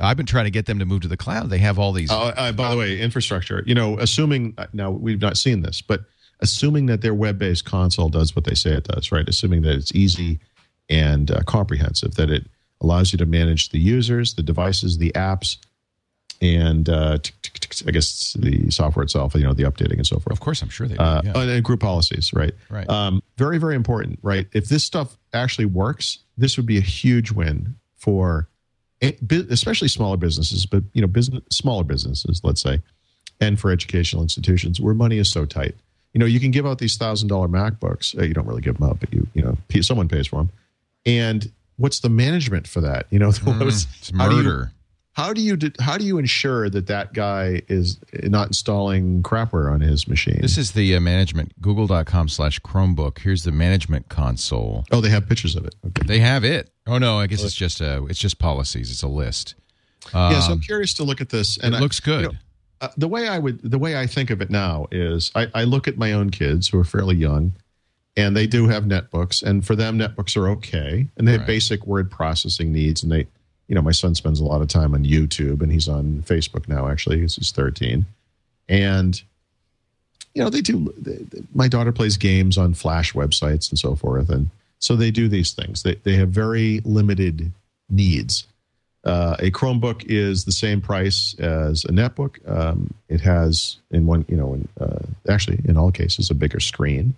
I've been trying to get them to move to the cloud. They have all these. Uh, uh, by the way, infrastructure. You know, assuming uh, now we've not seen this, but assuming that their web-based console does what they say it does, right? Assuming that it's easy and uh, comprehensive, that it allows you to manage the users, the devices, the apps, and uh, t- t- t- I guess the software itself. You know, the updating and so forth. of course, I'm sure they do. Uh, yeah. and, group policies, right? Right. Um, very, very important, right? If this stuff actually works, this would be a huge win for, especially smaller businesses, but you know, business smaller businesses, let's say, and for educational institutions where money is so tight. You know, you can give out these thousand dollar MacBooks. Uh, you don't really give them out, but you, you know, someone pays for them. And what's the management for that? You know, Mm, it's how do you- how do you how do you ensure that that guy is not installing crapware on his machine? This is the uh, management, google.com slash Chromebook. Here's the management console. oh, they have pictures of it. Okay. They have it. Oh, no, I guess it's just a it's just policies. It's a list. yeah, so I'm curious to look at this, and Um, it I- looks good. you know, uh, the way I would, the way I think of it now is, I, I look at my own kids who are fairly young, and they do have netbooks, and for them, netbooks are okay, and they have Right. basic word processing needs, and they, you know, my son spends a lot of time on YouTube, and he's on Facebook now. Actually, he's, he's 13, and you know, they do. They, they- my daughter plays games on Flash websites and so forth, and so they do these things. They they have very limited needs. Uh, a Chromebook is the same price as a netbook. Um, it has, in one, you know, in, uh, actually in all cases, a bigger screen.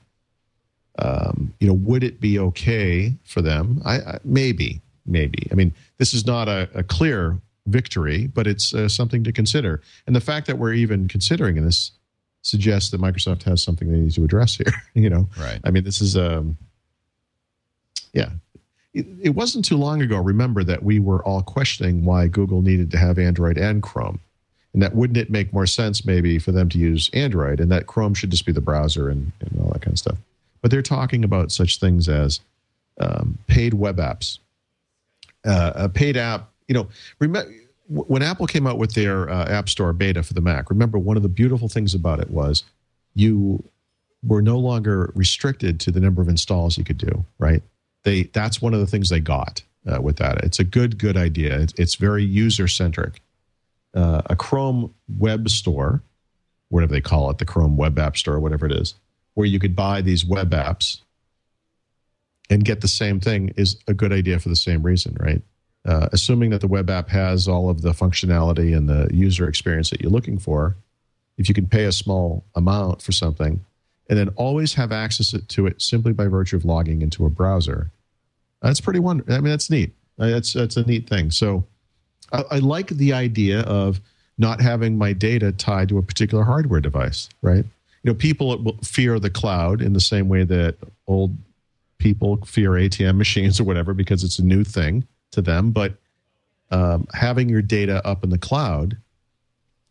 Um, you know, would it be okay for them? I, I maybe, maybe. I mean, this is not a, a clear victory, but it's uh, something to consider. And the fact that we're even considering this suggests that Microsoft has something they need to address here. you know, Right. I mean, this is um, yeah. It, it wasn't too long ago. Remember that we were all questioning why Google needed to have Android and Chrome, and that wouldn't it make more sense maybe for them to use Android, and that Chrome should just be the browser and, and all that kind of stuff. But they're talking about such things as um, paid web apps, uh, a paid app. You know, remember when Apple came out with their uh, App Store beta for the Mac. Remember, one of the beautiful things about it was you were no longer restricted to the number of installs you could do. Right? They that's one of the things they got uh, with that. It's a good good idea. It's, it's very user centric. Uh, a Chrome web store, whatever they call it, the Chrome Web App Store, whatever it is, where you could buy these web apps and get the same thing is a good idea for the same reason, right? Uh, assuming that the web app has all of the functionality and the user experience that you're looking for, if you can pay a small amount for something and then always have access to it simply by virtue of logging into a browser, that's pretty wonderful. I mean, that's neat. Uh, That's that's a neat thing. So, I, I like the idea of not having my data tied to a particular hardware device, right? You know, people fear the cloud in the same way that old people fear ATM machines or whatever because it's a new thing to them. But um, having your data up in the cloud,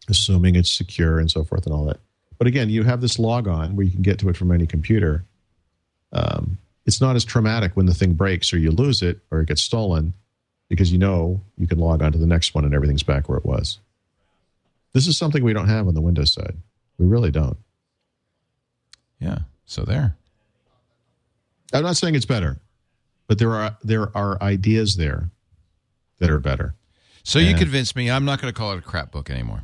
assuming it's secure and so forth and all that. But again, you have this log on where you can get to it from any computer. Um, it's not as traumatic when the thing breaks or you lose it or it gets stolen because you know you can log on to the next one and everything's back where it was. This is something we don't have on the Windows side. We really don't. Yeah. So there. I'm not saying it's better, but there are there are ideas there that are better. So you Yeah. convinced me. I'm not going to call it a crap book anymore.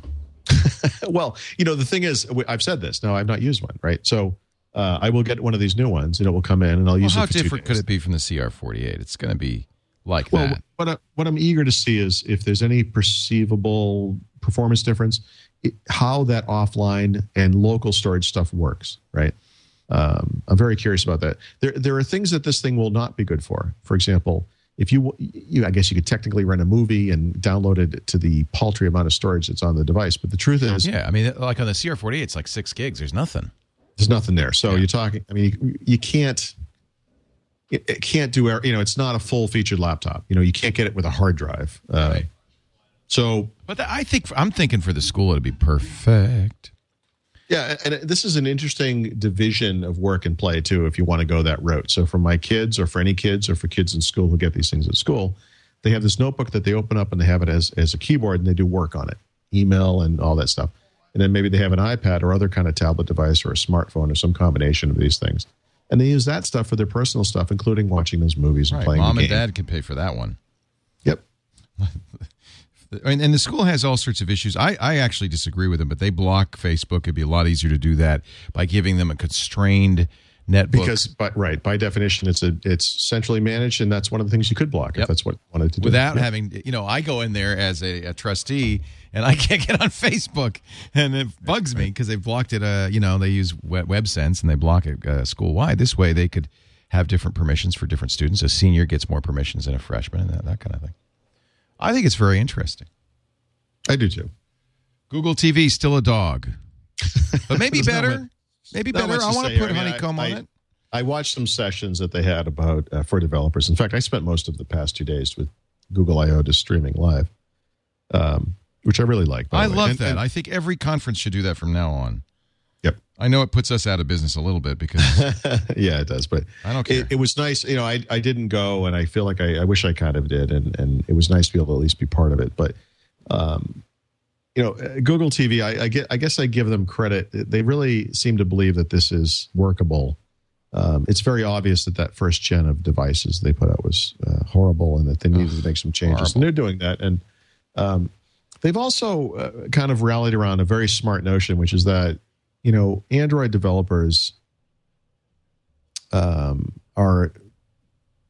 well, you know, the thing is, I've said this. No, I've not used one, right? So uh, I will get one of these new ones, and it will come in, and I'll Well, use how it two different could it be from the CR48? It's going to be like Well, that. what I, what I'm eager to see is if there's any perceivable performance difference, it, how that offline and local storage stuff works, right? Um, I'm very curious about that. There, there are things that this thing will not be good for. For example, if you, you, I guess you could technically rent a movie and download it to the paltry amount of storage that's on the device. But the truth is, Yeah, I mean, like on the CR48, it's like six gigs. There's nothing. there's nothing there. So you're talking. I mean, you, you can't. It, it can't do. You know, it's not a full featured laptop. You know, you can't get it with a hard drive. Uh, Right. So But the, I think I'm thinking for the school it'd be perfect. Yeah, and uh, this is an interesting division of work and play too. If you want to go that route, so for my kids, or for any kids, or for kids in school who get these things at school, they have this notebook that they open up and they have it as as a keyboard and they do work on it, email and all that stuff. And then maybe they have an iPad or other kind of tablet device or a smartphone or some combination of these things, and they use that stuff for their personal stuff, including watching those movies and Right. playing. Mom and dad can pay for that one. Yep. And, and the school has all sorts of issues. I, I actually disagree with them, but they block Facebook. It'd be a lot easier to do that by giving them a constrained netbook. Because, by, right, by definition, it's a it's centrally managed, and that's one of the things you could block Yep. if that's what you wanted to do. without Yep. having, you know, I go in there as a, a trustee and I can't get on Facebook, and it bugs me because they've blocked it. Uh, you know, they use Web- WebSense and they block it uh, school wide. This way, they could have different permissions for different students. A senior gets more permissions than a freshman, and that, that kind of thing. I think it's very interesting. I do too. Google TV still a dog, but maybe better. much- maybe better. I want to put. I mean, honeycomb I- on I- it. I watched some sessions that they had about uh, for developers. In fact, I spent most of the past two days with Google I/O just streaming live, um, which I really like. I love And- that. and- I think every conference should do that from now on. I know it puts us out of business a little bit because yeah, it does. But I don't care. It, it was nice. You know, I I didn't go, and I feel like I, I wish I kind of did, and and it was nice to be able to at least be part of it. But, um, you know, uh, Google TV, I, I get, I guess I give them credit. They really seem to believe that this is workable. Um, it's very obvious that that first gen of devices they put out was uh, horrible, and that they needed to make some changes, horrible. and they're doing that. And um, they've also uh, kind of rallied around a very smart notion, which is that you know Android developers um, are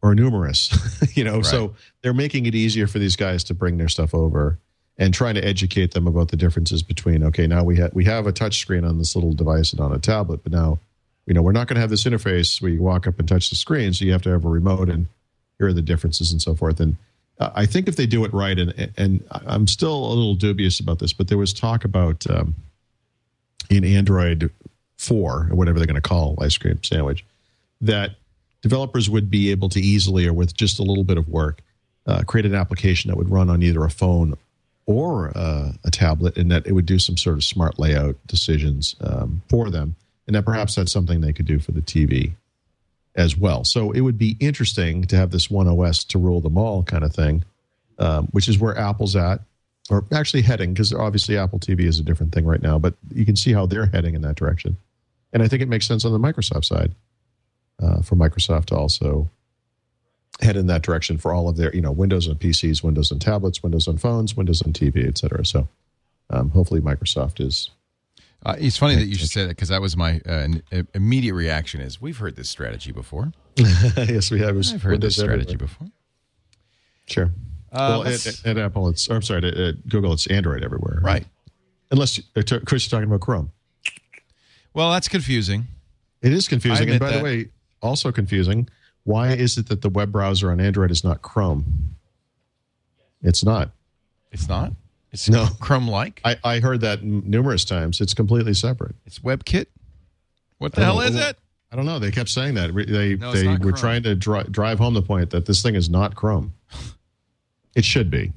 are numerous. you know, so they're making it easier for these guys to bring their stuff over and trying to educate them about the differences between okay, now we have we have a touch screen on this little device and on a tablet, but now you know we're not going to have this interface where you walk up and touch the screen, so you have to have a remote and here are the differences and so forth. And uh, I think if they do it right, and and I'm still a little dubious about this, but there was talk about um, in Android four or whatever they're going to call ice cream sandwich that developers would be able to easily or with just a little bit of work uh, create an application that would run on either a phone or uh, a tablet and that it would do some sort of smart layout decisions um, for them and that perhaps that's something they could do for the tv as well. So it would be interesting to have this one os to rule them all kind of thing um, which is where apple's at or actually heading because obviously apple tv is a different thing right now but you can see how they're heading in that direction and i think it makes sense on the microsoft side uh, for Microsoft to also head in that direction for all of their, you know, Windows on PCs, Windows on tablets, Windows on phones, Windows on TV, et cetera. So um, hopefully Microsoft is. Uh, it's funny that you should say that because that was my uh, immediate reaction. Is we've heard this strategy before. yes, we have. I've heard this strategy everywhere. before. Sure. Uh, well, at, at Apple, it's, I'm sorry, at, at Google, it's Android everywhere. Right. Unless uh, t- Chris is talking about Chrome. Well, that's confusing. It is confusing. And by that. the way, also confusing. Why is it that the web browser on Android is not Chrome? It's not. It's not. It's No. Chrome like. I, I heard that numerous times. It's completely separate. It's WebKit. What the hell is it? I don't know. They kept saying that. They, no, they were Chrome. trying to dri- drive home the point that this thing is not Chrome. It should be,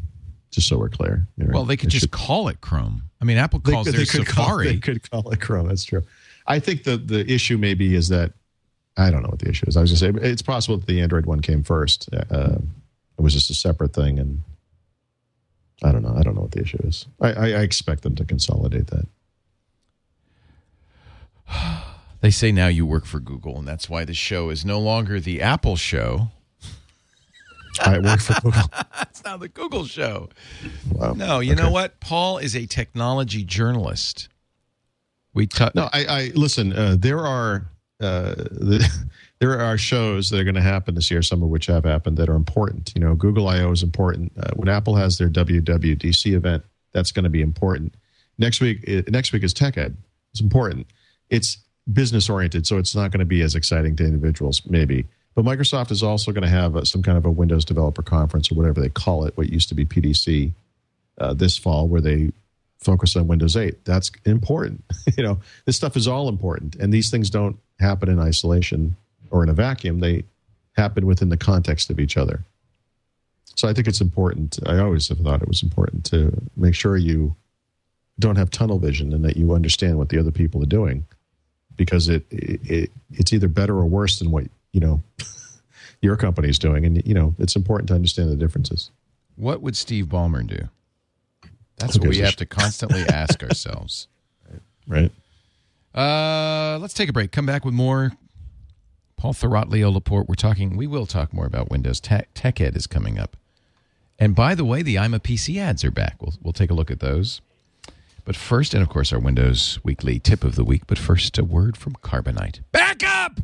just so we're clear. Right. Well, they could It just should- call it Chrome. I mean, Apple calls could- their they could call- Safari. they could call it Chrome. That's true. I think the the issue maybe is that I don't know what the issue is. I was going to say it's possible that the Android one came first. Uh, it was just a separate thing, and I don't know. I don't know what the issue is. I, I, I expect them to consolidate that. They say now you work for Google, and that's why the show is no longer the Apple show. I work for Google. That's not the Google show. Wow. No, you know what? Paul is a technology journalist. We talk. No, I, I listen. Uh, there are uh, the, there are shows that are going to happen this year. Some of which have happened that are important. You know, Google I/O is important. Uh, when Apple has their WWDC event, that's going to be important. Next week, uh, next week is Tech Ed. It's important. It's business oriented, so it's not going to be as exciting to individuals, maybe. But Microsoft is also going to have uh, some kind of a Windows Developer Conference or whatever they call it, what used to be PDC, uh, this fall, where they focus on Windows 8. That's important. you know, this stuff is all important, and these things don't happen in isolation or in a vacuum. They happen within the context of each other. So I think it's important. I always have thought it was important to make sure you don't have tunnel vision and that you understand what the other people are doing, because it, it it's either better or worse than what you know your company is doing, and you know it's important to understand the differences. What would Steve Ballmer do? That's what we have sh- to constantly ask ourselves. Right. Uh, let's take a break. Come back with more. Paul Thurrott, Leo Laporte. We're talking. We will talk more about Windows. Tech, Tech Ed is coming up. And by the way, the I'm a PC ads are back. We'll we'll take a look at those. But first, and of course, our Windows Weekly tip of the week. But first, a word from Carbonite. Back up.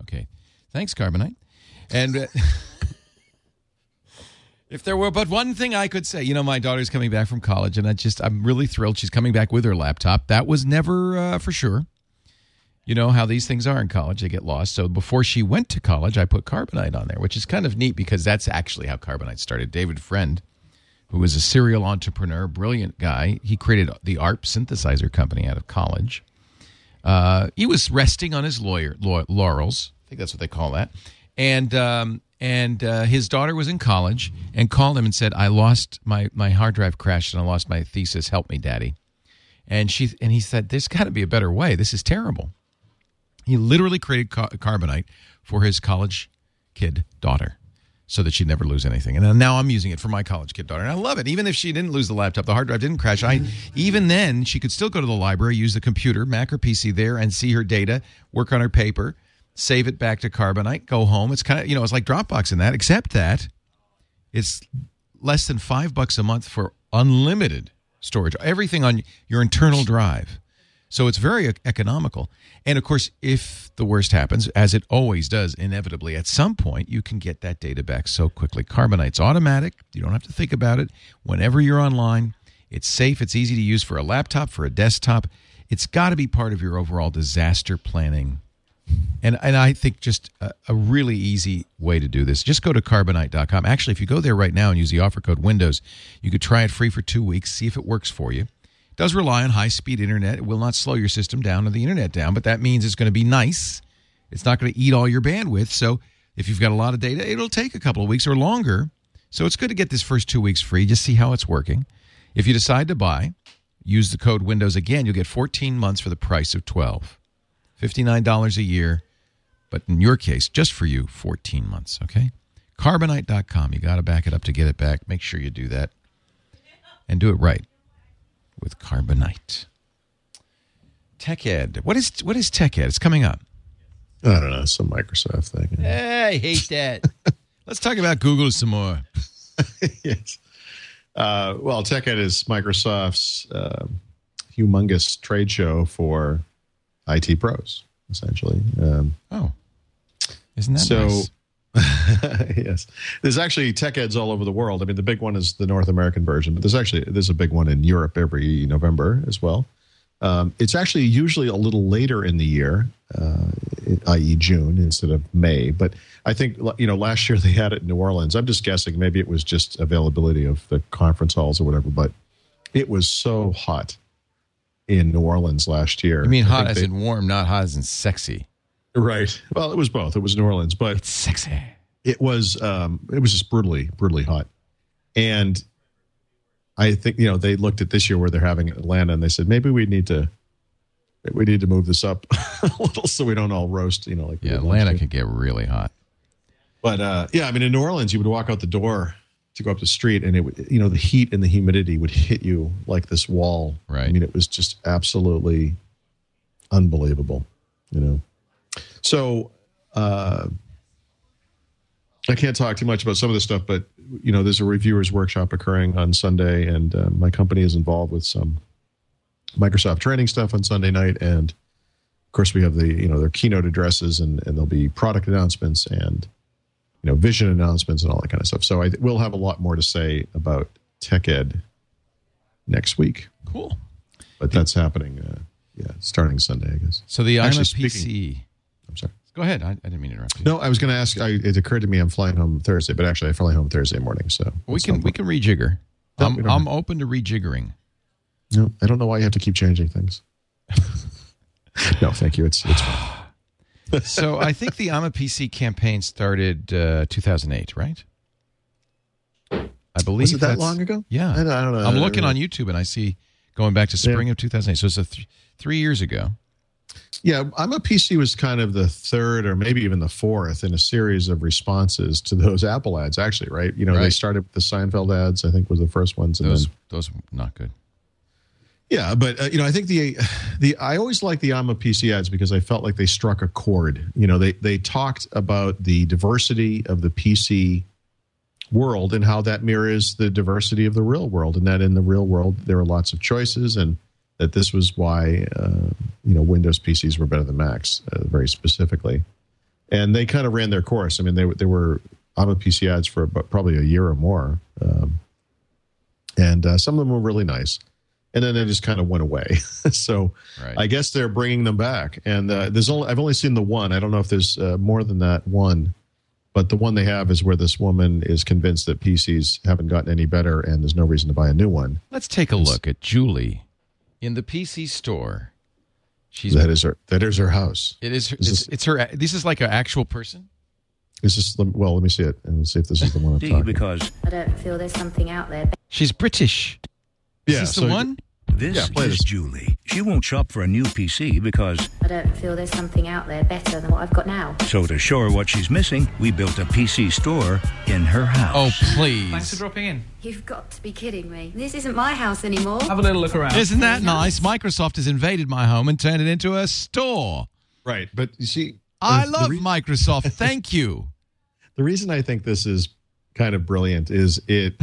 Okay, thanks, Carbonite. And uh, if there were but one thing I could say, you know, my daughter's coming back from college, and I just I'm really thrilled she's coming back with her laptop. That was never uh, for sure. You know how these things are in college; they get lost. So before she went to college, I put Carbonite on there, which is kind of neat because that's actually how Carbonite started. David Friend, who was a serial entrepreneur, brilliant guy, he created the ARP synthesizer company out of college. Uh, he was resting on his lawyer lau- laurels. I think that's what they call that. And um, and uh, his daughter was in college and called him and said, "I lost my my hard drive crashed and I lost my thesis. Help me, Daddy." And she and he said, "There's got to be a better way. This is terrible." He literally created ca- carbonite for his college kid daughter so that she'd never lose anything. And now I'm using it for my college kid daughter. And I love it. Even if she didn't lose the laptop, the hard drive didn't crash. I even then she could still go to the library, use the computer, Mac or PC there and see her data, work on her paper, save it back to Carbonite, go home. It's kind of, you know, it's like Dropbox in that, except that it's less than 5 bucks a month for unlimited storage. Everything on your internal drive. So it's very economical. And of course, if the worst happens, as it always does, inevitably, at some point, you can get that data back so quickly. Carbonite's automatic. You don't have to think about it. Whenever you're online, it's safe. It's easy to use for a laptop, for a desktop. It's got to be part of your overall disaster planning. And, and I think just a, a really easy way to do this. Just go to carbonite.com. Actually, if you go there right now and use the offer code Windows, you could try it free for two weeks, see if it works for you does rely on high speed internet. It will not slow your system down or the internet down, but that means it's going to be nice. It's not going to eat all your bandwidth. So if you've got a lot of data, it'll take a couple of weeks or longer. So it's good to get this first two weeks free, just see how it's working. If you decide to buy, use the code Windows again. You'll get 14 months for the price of 12, $59 a year. But in your case, just for you, 14 months. Okay. Carbonite.com. You got to back it up to get it back. Make sure you do that and do it right with Carbonite. Tech Ed. What is what is Tech Ed? It's coming up. I don't know, some Microsoft thing. I hate that. Let's talk about Google some more. yes. Uh, well, TechEd is Microsoft's uh, humongous trade show for IT pros, essentially. Um, Oh, isn't that so, nice? yes, there's actually tech eds all over the world. I mean, the big one is the North American version, but there's actually there's a big one in Europe every November as well. Um, it's actually usually a little later in the year, uh, i.e., June instead of May. But I think you know last year they had it in New Orleans. I'm just guessing. Maybe it was just availability of the conference halls or whatever. But it was so hot in New Orleans last year. You mean hot as they- in warm, not hot as in sexy. right? Well, it was both. It was New Orleans, but It's sexy. it was um, it was just brutally brutally hot and i think you know they looked at this year where they're having atlanta and they said maybe we need to we need to move this up a little so we don't all roast you know like Yeah, Atlanta could get really hot. but uh, yeah i mean in new orleans you would walk out the door to go up the street and it would you know the heat and the humidity would hit you like this wall. Right. i mean it was just absolutely unbelievable you know. So uh I can't talk too much about some of this stuff, but you know, there's a reviewers workshop occurring on Sunday, and uh, my company is involved with some Microsoft training stuff on Sunday night, and of course, we have the you know their keynote addresses, and and there'll be product announcements and you know vision announcements and all that kind of stuff. So I will have a lot more to say about Tech Ed next week, Cool. but that's happening. Uh, yeah, starting Sunday, I guess. So the I'm a PC. I'm sorry. Go ahead. I, I didn't mean to interrupt you. No, I was going to ask. I, it occurred to me I'm flying home Thursday, but actually I fly home Thursday morning. So we can we can rejigger. No, I'm I'm have- open to rejiggering. No, I don't know why you have to keep changing things. no, thank you. It's it's fine. So I think the I'm a PC campaign started uh, 2008, right? I believe Was it that long ago? Yeah, I don't, I don't know. I'm looking on YouTube and I see going back to spring of 2008. So it's a th- three years ago. Yeah, I'm a PC was kind of the third or maybe even the fourth in a series of responses to those Apple ads. Actually, right? You know, they started with the Seinfeld ads. I think was the first ones, and Those then those were not good. Yeah, but uh, you know, I think the the I always like the I'm a PC ads because I felt like they struck a chord. You know, they they talked about the diversity of the PC world and how that mirrors the diversity of the real world, and that in the real world there are lots of choices, and that this was why uh, you know Windows PCs were better than Macs, uh, very specifically. And they kind of ran their course. I mean, they they were I'm a PC ads for about, probably a year or more, um, and uh, some of them were really nice and then they just kind of went away. so Right. I guess they're bringing them back. And uh, there's only I've only seen the one. I don't know if there's uh, more than that one, but the one they have is where this woman is convinced that PCs haven't gotten any better, and there's no reason to buy a new one. Let's take a look at Julie in the PC store. She's That is her. That is her house. it is Is it's, this- it's her. This is like an actual person. Is this? the- Well, let me see it and see if this is the one I'm D talking. because I don't feel there's something out there. She's British. Is yeah, this so- the one? this Yeah, play is this. Julie. She won't shop for a new PC because, I don't feel there's something out there better than what I've got now. so to show her what she's missing, we built a PC store in her house. Oh, please! Thanks for please! dropping in. You've got to be kidding me. This isn't my house anymore. Have a little look around. Isn't that nice? Microsoft has invaded my home and turned it into a store. Right, but you see, I the love re- Microsoft. Thank you. the reason I think this is kind of brilliant is it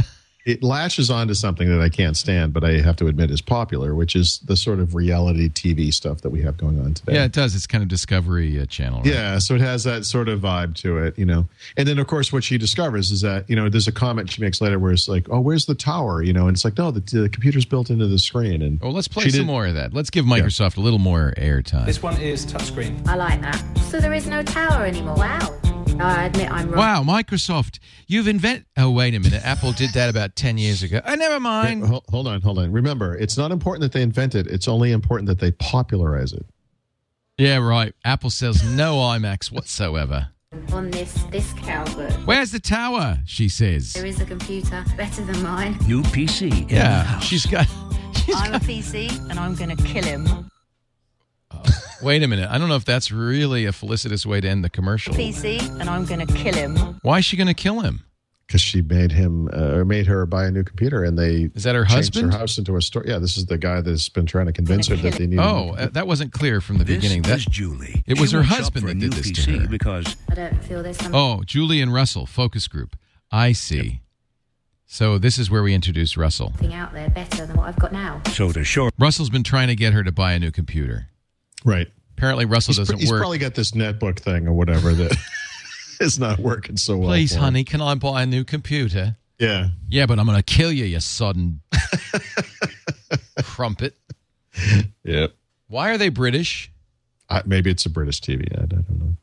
it latches onto something that I can't stand, but I have to admit is popular, which is the sort of reality TV stuff that we have going on today. Yeah, it does. It's kind of Discovery uh, Channel. Right? Yeah, so it has that sort of vibe to it, you know. And then, of course, what she discovers is that you know there's a comment she makes later where it's like, "Oh, where's the tower?" You know, and it's like, "No, the, the computer's built into the screen." And Well, let's play some did- more of that. Let's give Microsoft a little more airtime. This one is touchscreen. I like that. So there is no tower anymore. Wow. I admit I'm wrong. Wow, Microsoft, you've invented. Oh, wait a minute. Apple did that about 10 years ago. Oh, never mind. Hold, hold on, hold on. Remember, it's not important that they invent it; it's only important that they popularize it. Yeah, right. Apple sells no iMacs whatsoever. On this this Calvert, Where's the tower? She says. there is a computer better than mine. New PC in Yeah, she's got. She's I'm a got PC and I'm going to kill him. Wait a minute. I don't know if that's really a felicitous way to end the commercial. PC and I'm going to kill him. Why is she going to kill him? Because she made him uh, or made her buy a new computer, and they Is that her husband? her house into a store. Yeah, this is the guy that's been trying to convince her that they need. Oh, uh, that wasn't clear from the This beginning. is That Julie. It was She her husband that did new this to PC her. because I don't feel there's something. Oh, Julie and Russell focus group. I see. So this is where we introduce Russell. Thing out there better than what I've got now. so to show Russell's been trying to get her to buy a new computer. Right. Apparently, Russell He's, doesn't he's work. He's probably got this netbook thing or whatever that is not working so well. Please, him. honey, can I buy a new computer? Yeah. Yeah, but I'm going to kill you, you sodden crumpet. Yep. Why are they British? I, maybe it's a British TV ad. I don't know.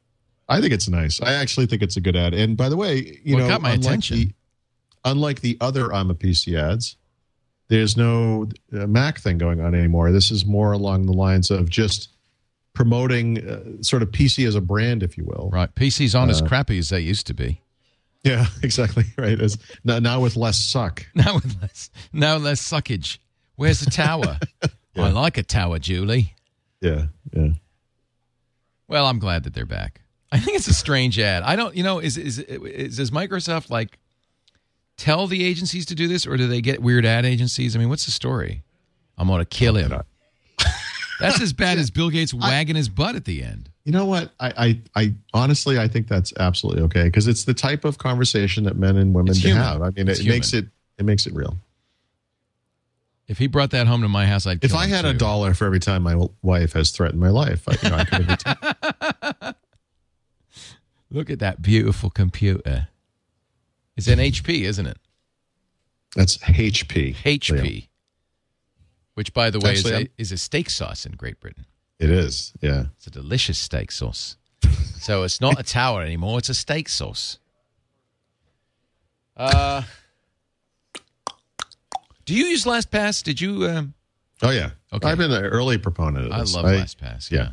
I think it's nice. I actually think it's a good ad. And by the way, you Well, know, got my unlike attention. The, unlike the other I'm a PC ads, there's no uh, Mac thing going on anymore. This is more along the lines of just promoting uh, sort of PC as a brand, if you will. Right. PCs aren't as Uh, crappy as they used to be. Yeah, exactly. Right. As now, now with less suck. Now with less, now less suckage. Where's the tower? I like a tower, Julie. Yeah. Yeah. Well, I'm glad that they're back. I think it's a strange ad. I don't, you know, is is, is does Microsoft like tell the agencies to do this, or do they get weird ad agencies? I mean, what's the story? I'm going to kill him. That's as bad as Bill Gates wagging his butt at the end. You know what? I, I, I honestly, I think that's absolutely okay because it's the type of conversation that men and women have. I mean, It's it makes it it makes it real. If he brought that home to my house, I'd. If I had a dollar for every time my wife has threatened my life, I, you know, I could have Look at that beautiful computer. It's an HP, isn't it? That's HP. HP. Leo. Which, by the way, is a, is a steak sauce in Great Britain. It is. Yeah. It's a delicious steak sauce. so it's not a tower anymore; it's a steak sauce. Uh, do you use LastPass? Did you? Um, Oh yeah. Okay. I've been an early proponent of this. I love LastPass. Yeah.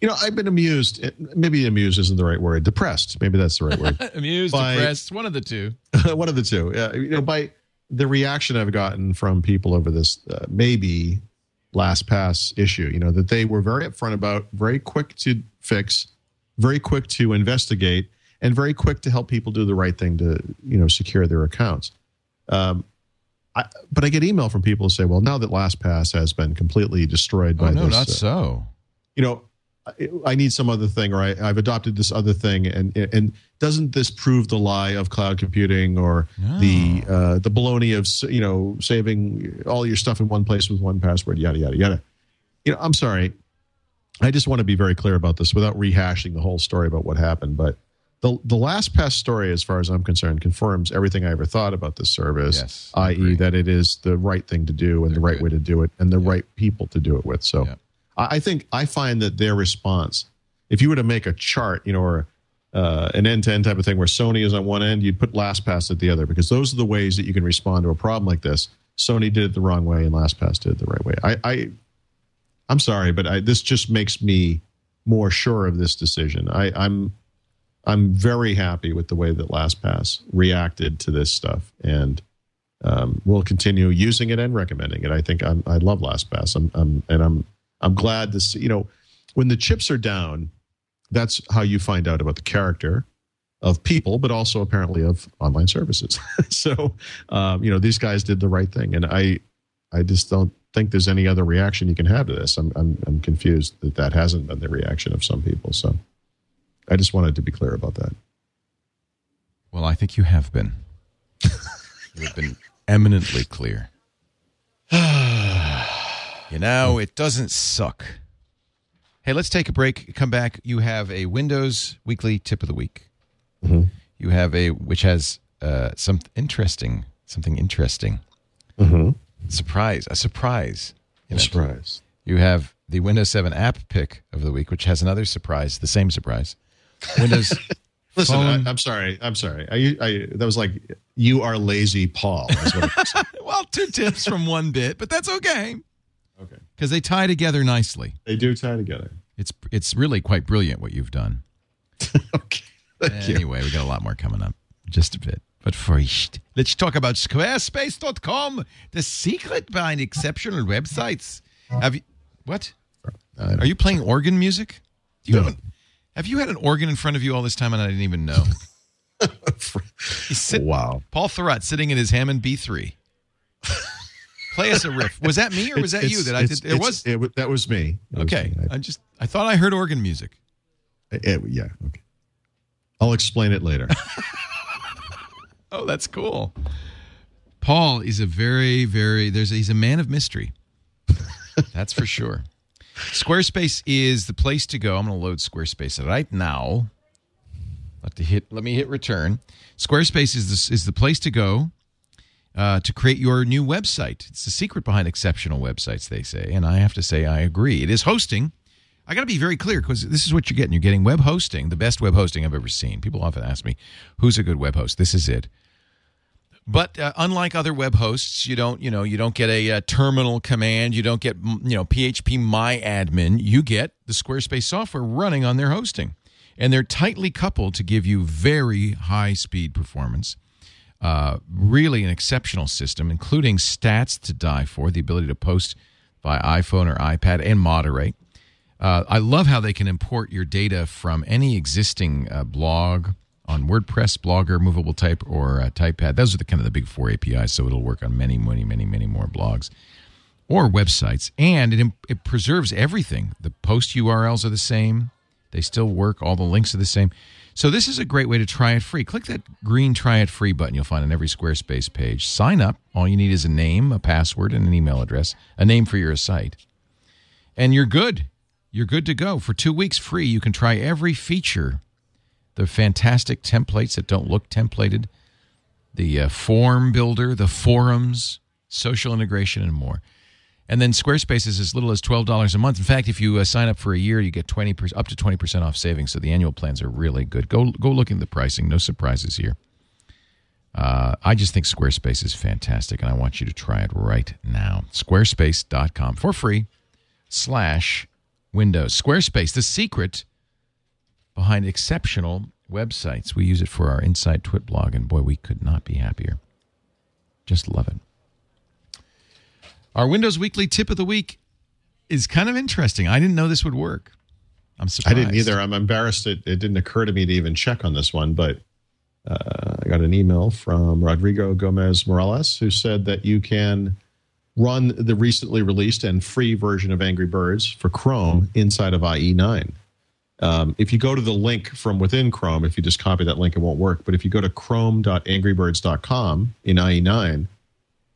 You know, I've been amused. Maybe amused isn't the right word. Depressed. Maybe that's the right word. Amused, By- depressed, one of the two. one of the two. Yeah, you know, by the reaction I've gotten from people over this uh, maybe LastPass issue, you know, that they were very upfront about, very quick to fix, very quick to investigate, and very quick to help people do the right thing to, you know, secure their accounts. Um, I, but I get email from people who say, "Well, now that LastPass has been completely destroyed by Oh no, this, not uh, so. you know, I, I need some other thing, or I, I've adopted this other thing, and and doesn't this prove the lie of cloud computing or the uh, the baloney of you know saving all your stuff in one place with one password, yada yada yada. You know, I'm sorry. I just want to be very clear about this without rehashing the whole story about what happened, but. The, the LastPass story, as far as I'm concerned, confirms everything I ever thought about this service, Yes, i.e., that it is the right thing to do and the They're right good. way to do it and the right people to do it with. So Yeah. I think I find that their response, if you were to make a chart, you know, or uh, an end-to-end type of thing where Sony is on one end, you'd put LastPass at the other because those are the ways that you can respond to a problem like this. Sony did it the wrong way, and LastPass did it the right way. I, I I'm sorry, but I, this just makes me more sure of this decision. I, I'm I'm very happy with the way that LastPass reacted to this stuff, and um, we'll continue using it and recommending it. I think I'm, I love LastPass. I'm, I'm and I'm I'm glad to see. You know, when the chips are down, that's how you find out about the character of people, but also apparently of online services. so, um, you know, these guys did the right thing, and I I just don't think there's any other reaction you can have to this. I'm I'm, I'm confused that that hasn't been the reaction of some people. So. I just wanted to be clear about that. Well, I think you have been. you have been eminently clear. you know, it doesn't suck. Hey, let's take a break. Come back. You have a Windows weekly tip of the week. You have a which has uh, some interesting, something interesting. Surprise! A surprise. it. Surprise. You have the Windows 7 app pick of the week, which has another surprise, the same surprise. Windows. Listen, Phone- I, I'm sorry. I'm sorry. I, I, that was like, you are lazy, Paul. is what well, two tips from one bit, but that's okay okay. because they tie together nicely. They do tie together. It's it's really quite brilliant what you've done. Okay. Thank you. Anyway, we got a lot more coming up, just a bit. But first, let's talk about Squarespace.com, the secret behind exceptional websites. Have you what? Uh, Are you playing organ music? Do you No. have, an- have you had an organ in front of you all this time and I didn't even know? Sit- wow. Paul Thurrott sitting in his Hammond B3. Play us a riff. Was that me or was that It's- you that I did? It was. It, that was me. Was Okay. me. I just I thought I heard organ music. I- it- yeah. Okay. I'll explain it later. Oh, that's cool. Paul is a very, very there's he's a man of mystery. That's for sure. Squarespace is the place to go. I'm going to load Squarespace right now. Let to hit. Let me hit return. Squarespace is this is the place to go uh, to create your new website. It's the secret behind exceptional websites, they say, and I have to say I agree. It is hosting. I got to be very clear because this is what you're getting. You're getting web hosting, the best web hosting I've ever seen. People often ask me, "Who's a good web host?" This is it. But uh, unlike other web hosts, you don't, you know, you don't get a, uh terminal command. You don't get, you know, phpMyAdmin. You get the Squarespace software running on their hosting, and they're tightly coupled to give you very high speed performance. Uh, really an exceptional system, including stats to die for, the ability to post by iPhone or iPad and moderate. Uh, I love how they can import your data from any existing uh, blog on WordPress, Blogger, Movable Type, or uh, TypePad. Those are the kind of the big four APIs, so it'll work on many, many, many, many more blogs or websites. And it, it preserves everything. The post URLs are the same. They still work. All the links are the same. So this is a great way to try it free. Click that green try it free button you'll find on every Squarespace page. Sign up. All you need is a name, a password, and an email address, a name for your site. And you're good. You're good to go. For two weeks free, you can try every feature. The fantastic templates that don't look templated, the uh, form builder, the forums, social integration, and more. And then Squarespace is as little as twelve dollars a month. In fact, if you uh, sign up for a year, you get twenty up to twenty percent off savings. So the annual plans are really good. Go go look at the pricing. No surprises here. Uh, I just think Squarespace is fantastic, and I want you to try it right now. Squarespace.com for free slash Windows. Squarespace, the secret behind exceptional websites. We use it for our Inside TWiT blog, and boy, we could not be happier. Just love it. Our Windows Weekly tip of the week is kind of interesting. I didn't know this would work. I'm surprised. I didn't either. I'm embarrassed. It, it didn't occur to me to even check on this one, but uh, I got an email from Rodrigo Gomez Morales who said that you can run the recently released and free version of Angry Birds for Chrome inside of IE9. Um, if you go to the link from within Chrome, if you just copy that link, it won't work. But if you go to chrome.angrybirds.com in IE9,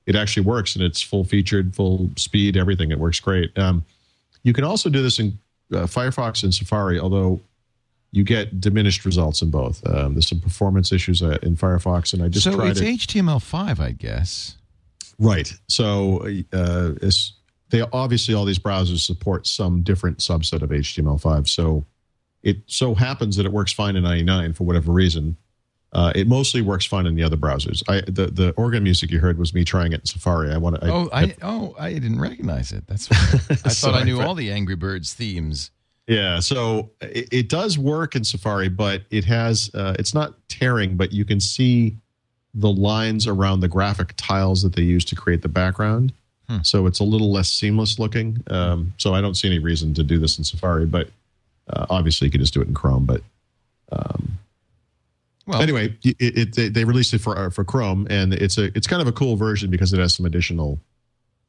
it actually works and it's full featured, full speed, everything. It works great. Um, you can also do this in uh, Firefox and Safari, although you get diminished results in both. Um, there's some performance issues uh, in Firefox, and I just so tried it's it. HTML5, I guess. Right. So uh, they obviously all these browsers support some different subset of HTML5. So it so happens that it works fine in 99 for whatever reason. Uh, it mostly works fine in the other browsers. I the, the organ music you heard was me trying it in Safari. I want to. oh, I, oh, I didn't recognize it. That's. I thought I knew all the Angry Birds themes. Yeah, so it, it does work in Safari, but it has uh, it's not tearing, but you can see the lines around the graphic tiles that they use to create the background. Hmm. So it's a little less seamless looking. Um, so I don't see any reason to do this in Safari, but uh, obviously you can just do it in Chrome. But um, Well, anyway, it, it, they, released it for uh, for Chrome, and it's a it's kind of a cool version because it has some additional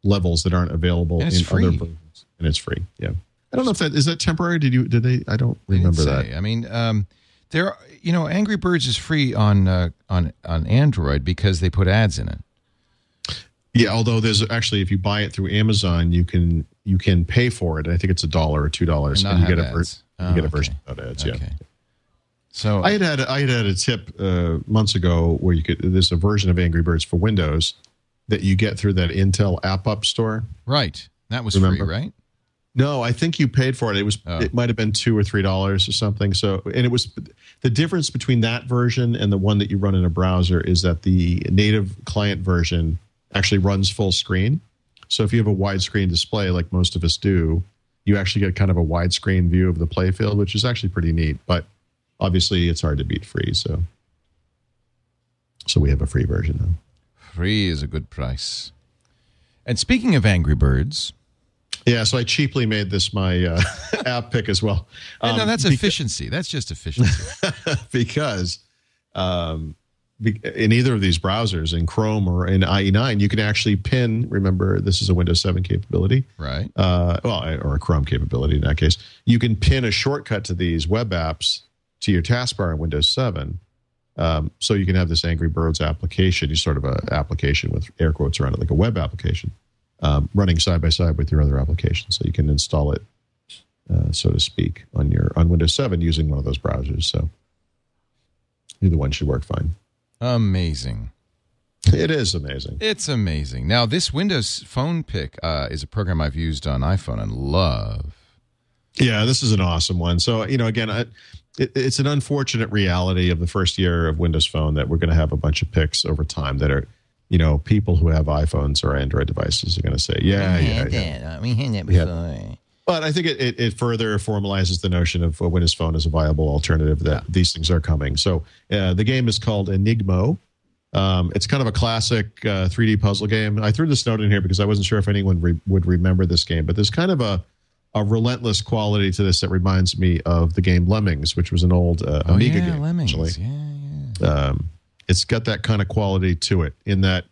levels that aren't available in free. other versions, and it's free. Yeah. I don't know if that is that temporary. Did you did they? I don't remember that. I mean, um, there. are- You know, Angry Birds is free on uh, on on Android because they put ads in it. Yeah, although there's actually if you buy it through Amazon, you can you can pay for it. I think it's a dollar or two dollars, And and, you get a ver- ads. you Oh, get a okay. version without ads. Yeah. So I had had I had had a tip uh, months ago where you could there's a version of Angry Birds for Windows that you get through that Intel AppUp store. right, that was Remember? free, right? No, I think you paid for it. It was Oh. it might have been two or three dollars or something. So and it was the difference between that version and the one that you run in a browser is that the native client version actually runs full screen. So if you have a widescreen display like most of us do, you actually get kind of a widescreen view of the playfield, which is actually pretty neat. But obviously, it's hard to beat free. So so we have a free version now. Free is a good price. And speaking of Angry Birds, Yeah, so I cheaply made this my uh, app pick as well. no, Um, that's beca- efficiency. That's just efficiency. because um, in either of these browsers, in Chrome or in IE9, you can actually pin. Remember, this is a Windows 7 capability, right? uh, well, or a Chrome capability in that case. You can pin a shortcut to these web apps to your taskbar in Windows 7. Um, so you can have this Angry Birds application, you sort of a application with air quotes around it, like a web application, um, running side by side with your other applications. So you can install it, uh, so to speak, on your on Windows 7 using one of those browsers. So either one should work fine. Amazing. It is amazing. It's amazing. Now, this Windows Phone Pick uh, is a program I've used on iPhone and love. Yeah, this is an awesome one. So, you know, again, I, it, it's an unfortunate reality of the first year of Windows Phone that we're going to have a bunch of picks over time that are, you know, people who have iPhones or Android devices are going to say, yeah, yeah, yeah. We had that before. But I think it, it, it further formalizes the notion of a Windows Phone as a viable alternative that these things are coming. So uh, the game is called Enigmo. Um, it's kind of a classic uh, 3D puzzle game. I threw this note in here because I wasn't sure if anyone re- would remember this game, but there's kind of a, a relentless quality to this that reminds me of the game Lemmings, which was an old uh, Oh, Amiga yeah, game. Lemmings. actually. Yeah, yeah. Um, it's got that kind of quality to it in that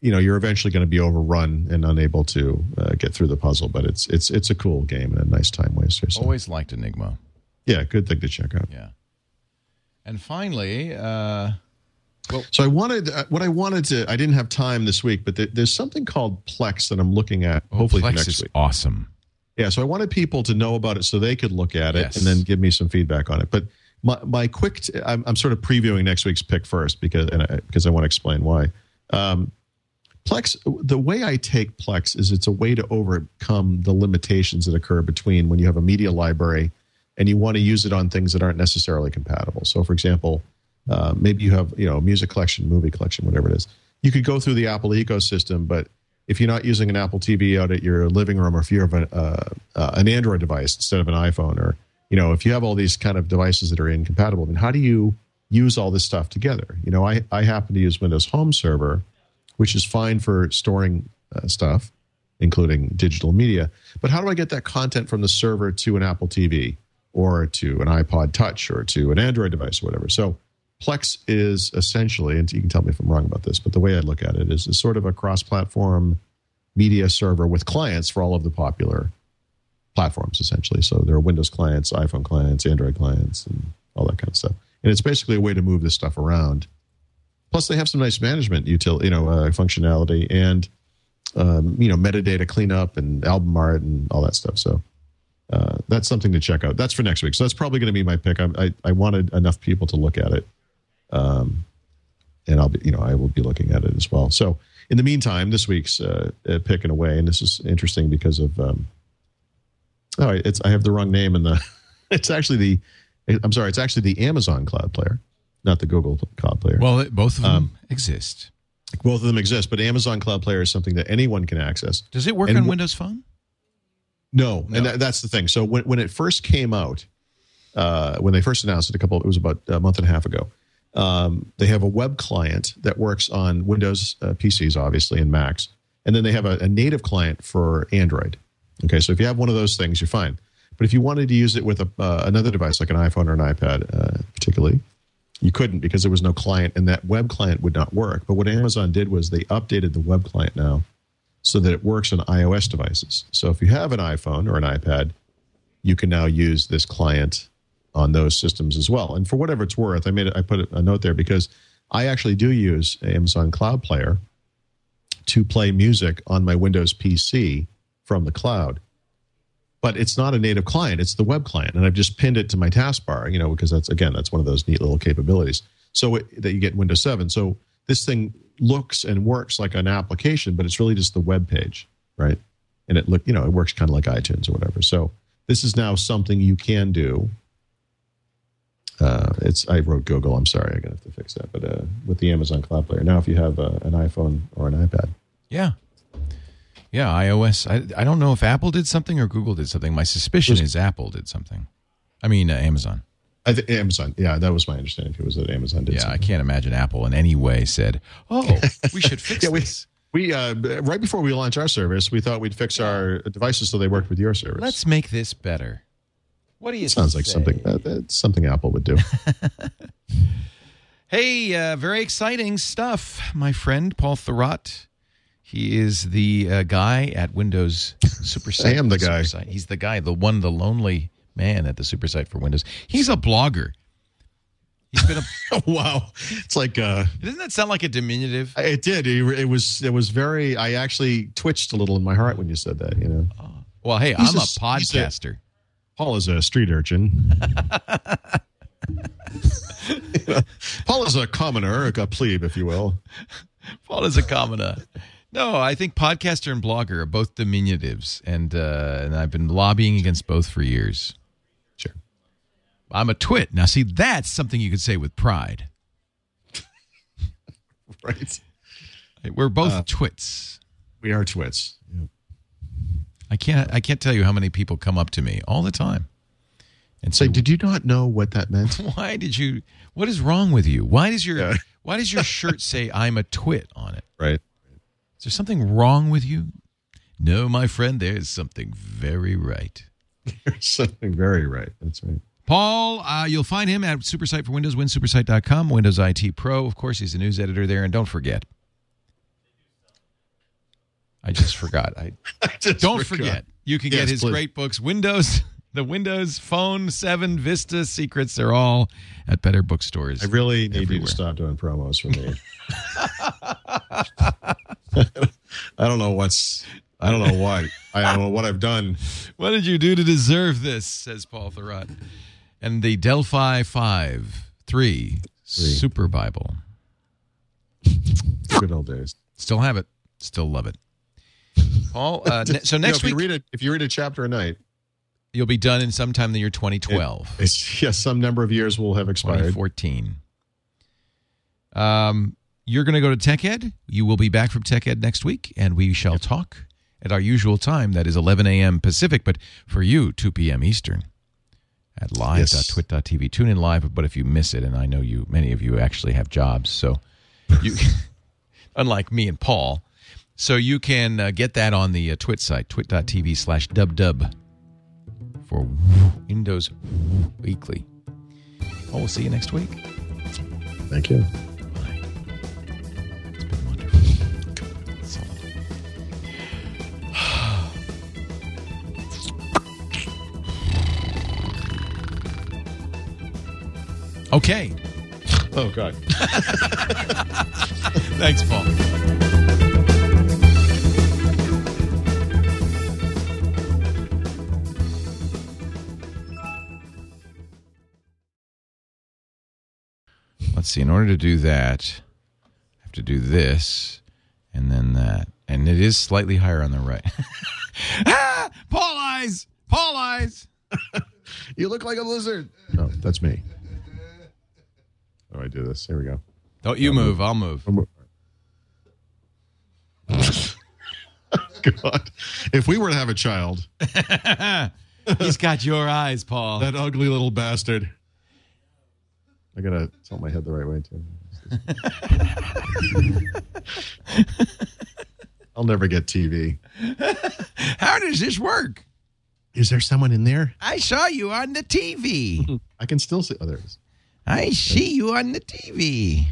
you know you're eventually going to be overrun and unable to uh, get through the puzzle but it's it's it's a cool game and a nice time waster so. Always liked Enigma. Yeah, good thing to check out. Yeah. And finally, uh, So I wanted uh, what I wanted to. I didn't have time this week, but there, there's something called Plex that I'm looking at. hopefully oh, Plex next is week. awesome. Yeah, so I wanted people to know about it so they could look at it Yes. and then give me some feedback on it. But my, my quick, t- I'm, I'm sort of previewing next week's pick first because and I, because I want to explain why. Um, Plex, the way I take Plex is it's a way to overcome the limitations that occur between when you have a media library and you want to use it on things that aren't necessarily compatible. So, for example, uh, maybe you have you know a music collection, movie collection, whatever it is. You could go through the Apple ecosystem, but if you're not using an Apple TV out at your living room, or if you have a, uh, uh, an Android device instead of an iPhone, or you know if you have all these kind of devices that are incompatible, then how do you use all this stuff together? You know, I I happen to use Windows Home Server, which is fine for storing uh, stuff, including digital media. But how do I get that content from the server to an Apple TV or to an iPod Touch or to an Android device or whatever? So Plex is essentially, and you can tell me if I'm wrong about this, but the way I look at it is, is sort of a cross-platform media server with clients for all of the popular platforms, essentially. So there are Windows clients, iPhone clients, Android clients, and all that kind of stuff. And it's basically a way to move this stuff around. Plus, they have some nice management util, you know, uh, functionality and um, you know metadata cleanup and album art and all that stuff. So uh, that's something to check out. That's for next week. So that's probably going to be my pick. I, I, I wanted enough people to look at it, um, and I'll be you know I will be looking at it as well. So in the meantime, this week's uh, uh, pick and away, and this is interesting because of um, oh it's I have the wrong name in the it's actually the I'm sorry it's actually the Amazon Cloud Player, not the Google Cloud Player. Well, both of them Um, exist. Both of them exist, but Amazon Cloud Player is something that anyone can access. Does it work and on wh- Windows Phone? No, No. and that, that's the thing. So when when it first came out, uh, when they first announced it, a couple, it was about a month and a half ago. Um, they have a web client that works on Windows uh, PCs, obviously, and Macs, and then they have a, a native client for Android. Okay, so if you have one of those things, you're fine. But if you wanted to use it with a, uh, another device like an iPhone or an iPad, uh, particularly, you couldn't because there was no client, and that web client would not work. But what Amazon did was they updated the web client now so that it works on iOS devices. So if you have an iPhone or an iPad, you can now use this client on those systems as well. And for whatever it's worth, I made I put a note there because I actually do use Amazon Cloud Player to play music on my Windows PC from the cloud. But it's not a native client; it's the web client, and I've just pinned it to my taskbar. You know, because that's again, that's one of those neat little capabilities. So it, that you get in Windows Seven. So this thing looks and works like an application, but it's really just the web page, right? And it look, you know, it works kind of like iTunes or whatever. So this is now something you can do. Uh, it's I wrote Google. I'm sorry, I'm gonna have to fix that. But uh, with the Amazon Cloud Player now, if you have uh, an iPhone or an iPad, Yeah. Yeah, iOS. I, I don't know if Apple did something or Google did something. My suspicion is Apple did something. I mean, uh, Amazon. I think Amazon. Yeah, that was my understanding. It was that Amazon did. Yeah, I can't imagine Apple in any way said, "Oh, we should fix Yeah, we- this." We uh, right before we launched our service, we thought we'd fix our devices so they worked with your service. Let's make this better. What do you sounds like say? something uh, that's something Apple would do. Hey, uh, very exciting stuff, my friend Paul Thurrott. He is the uh, guy at Windows Supersite. I am the guy. He's the guy, the one, the lonely man at the SuperSite for Windows. He's a blogger. He's been a. wow, it's like uh, doesn't that sound like a diminutive? it did. It, it was it was very. I actually twitched a little in my heart when you said that. You know, Well, hey, He's I'm a- a- podcaster. Paul is a street urchin. Paul is a commoner, a plebe, if you will. Paul is a commoner. No, I think podcaster and blogger are both diminutives, and uh, and I've been lobbying against both for years. Sure. I'm a twit. Now, see, that's something you could say with pride. Right. We're both Uh, twits. We are twits. Yeah. I can't. I can't tell you how many people come up to me all the time and Say, say, did you not know what that meant? "Why did you? What is wrong with you? Why does your Yeah. Why does your shirt say I'm a twit on it? Right. Is there something wrong with you? No, my friend. There is something very right." There's something very right. That's right. Paul, uh, you'll find him at Supersite for Windows, winsupersite.com, Windows IT Pro. Of course, he's the news editor there. And don't forget, I just forgot. I just don't forgot. forget. You can get his please. great books, Windows The Windows Phone 7 Vista secrets They're all at better bookstores. I really need you to stop doing promos for me. I don't know what's. I don't know what. I don't know what I've done. What did you do to deserve this? Says Paul Thurrott. And the Delphi 5 3 Super Bible. Good old days. Still have it. Still love it. Paul, uh, ne- so You know, next if week you read it, if you read a chapter a night, you'll be done in sometime in the year 2012. it's yes, some number of years will have expired. 2014. Um, you're going to go to TechEd. You will be back from TechEd next week, and we shall talk at our usual time. That is 11 a.m. Pacific, but for you, 2 p.m. Eastern at live.twit.tv. Tune in live, but if you miss it, and I know you, many of you actually have jobs, so you, unlike me and Paul, so you can uh, get that on the uh, TWiT site, twit.tv slash dubdub for Windows Weekly. Oh, we'll see you next week. Thank you. It's been wonderful. Okay. Oh God. Thanks, Paul. Let's see. In order to do that, I have to do this and then that. And it is slightly higher on the right. ah! Paul eyes! Paul eyes! You look like a lizard. Oh, that's me. How do I do this? Here we go. Don't you move. I'll move. God. If we were to have a child, He's got your eyes, Paul. that ugly little bastard. I gotta tilt my head the right way too. I'll never get TV. How does this work? Is there someone in there? I saw you on the TV. I can still see. Oh, there it is. I see you on the TV.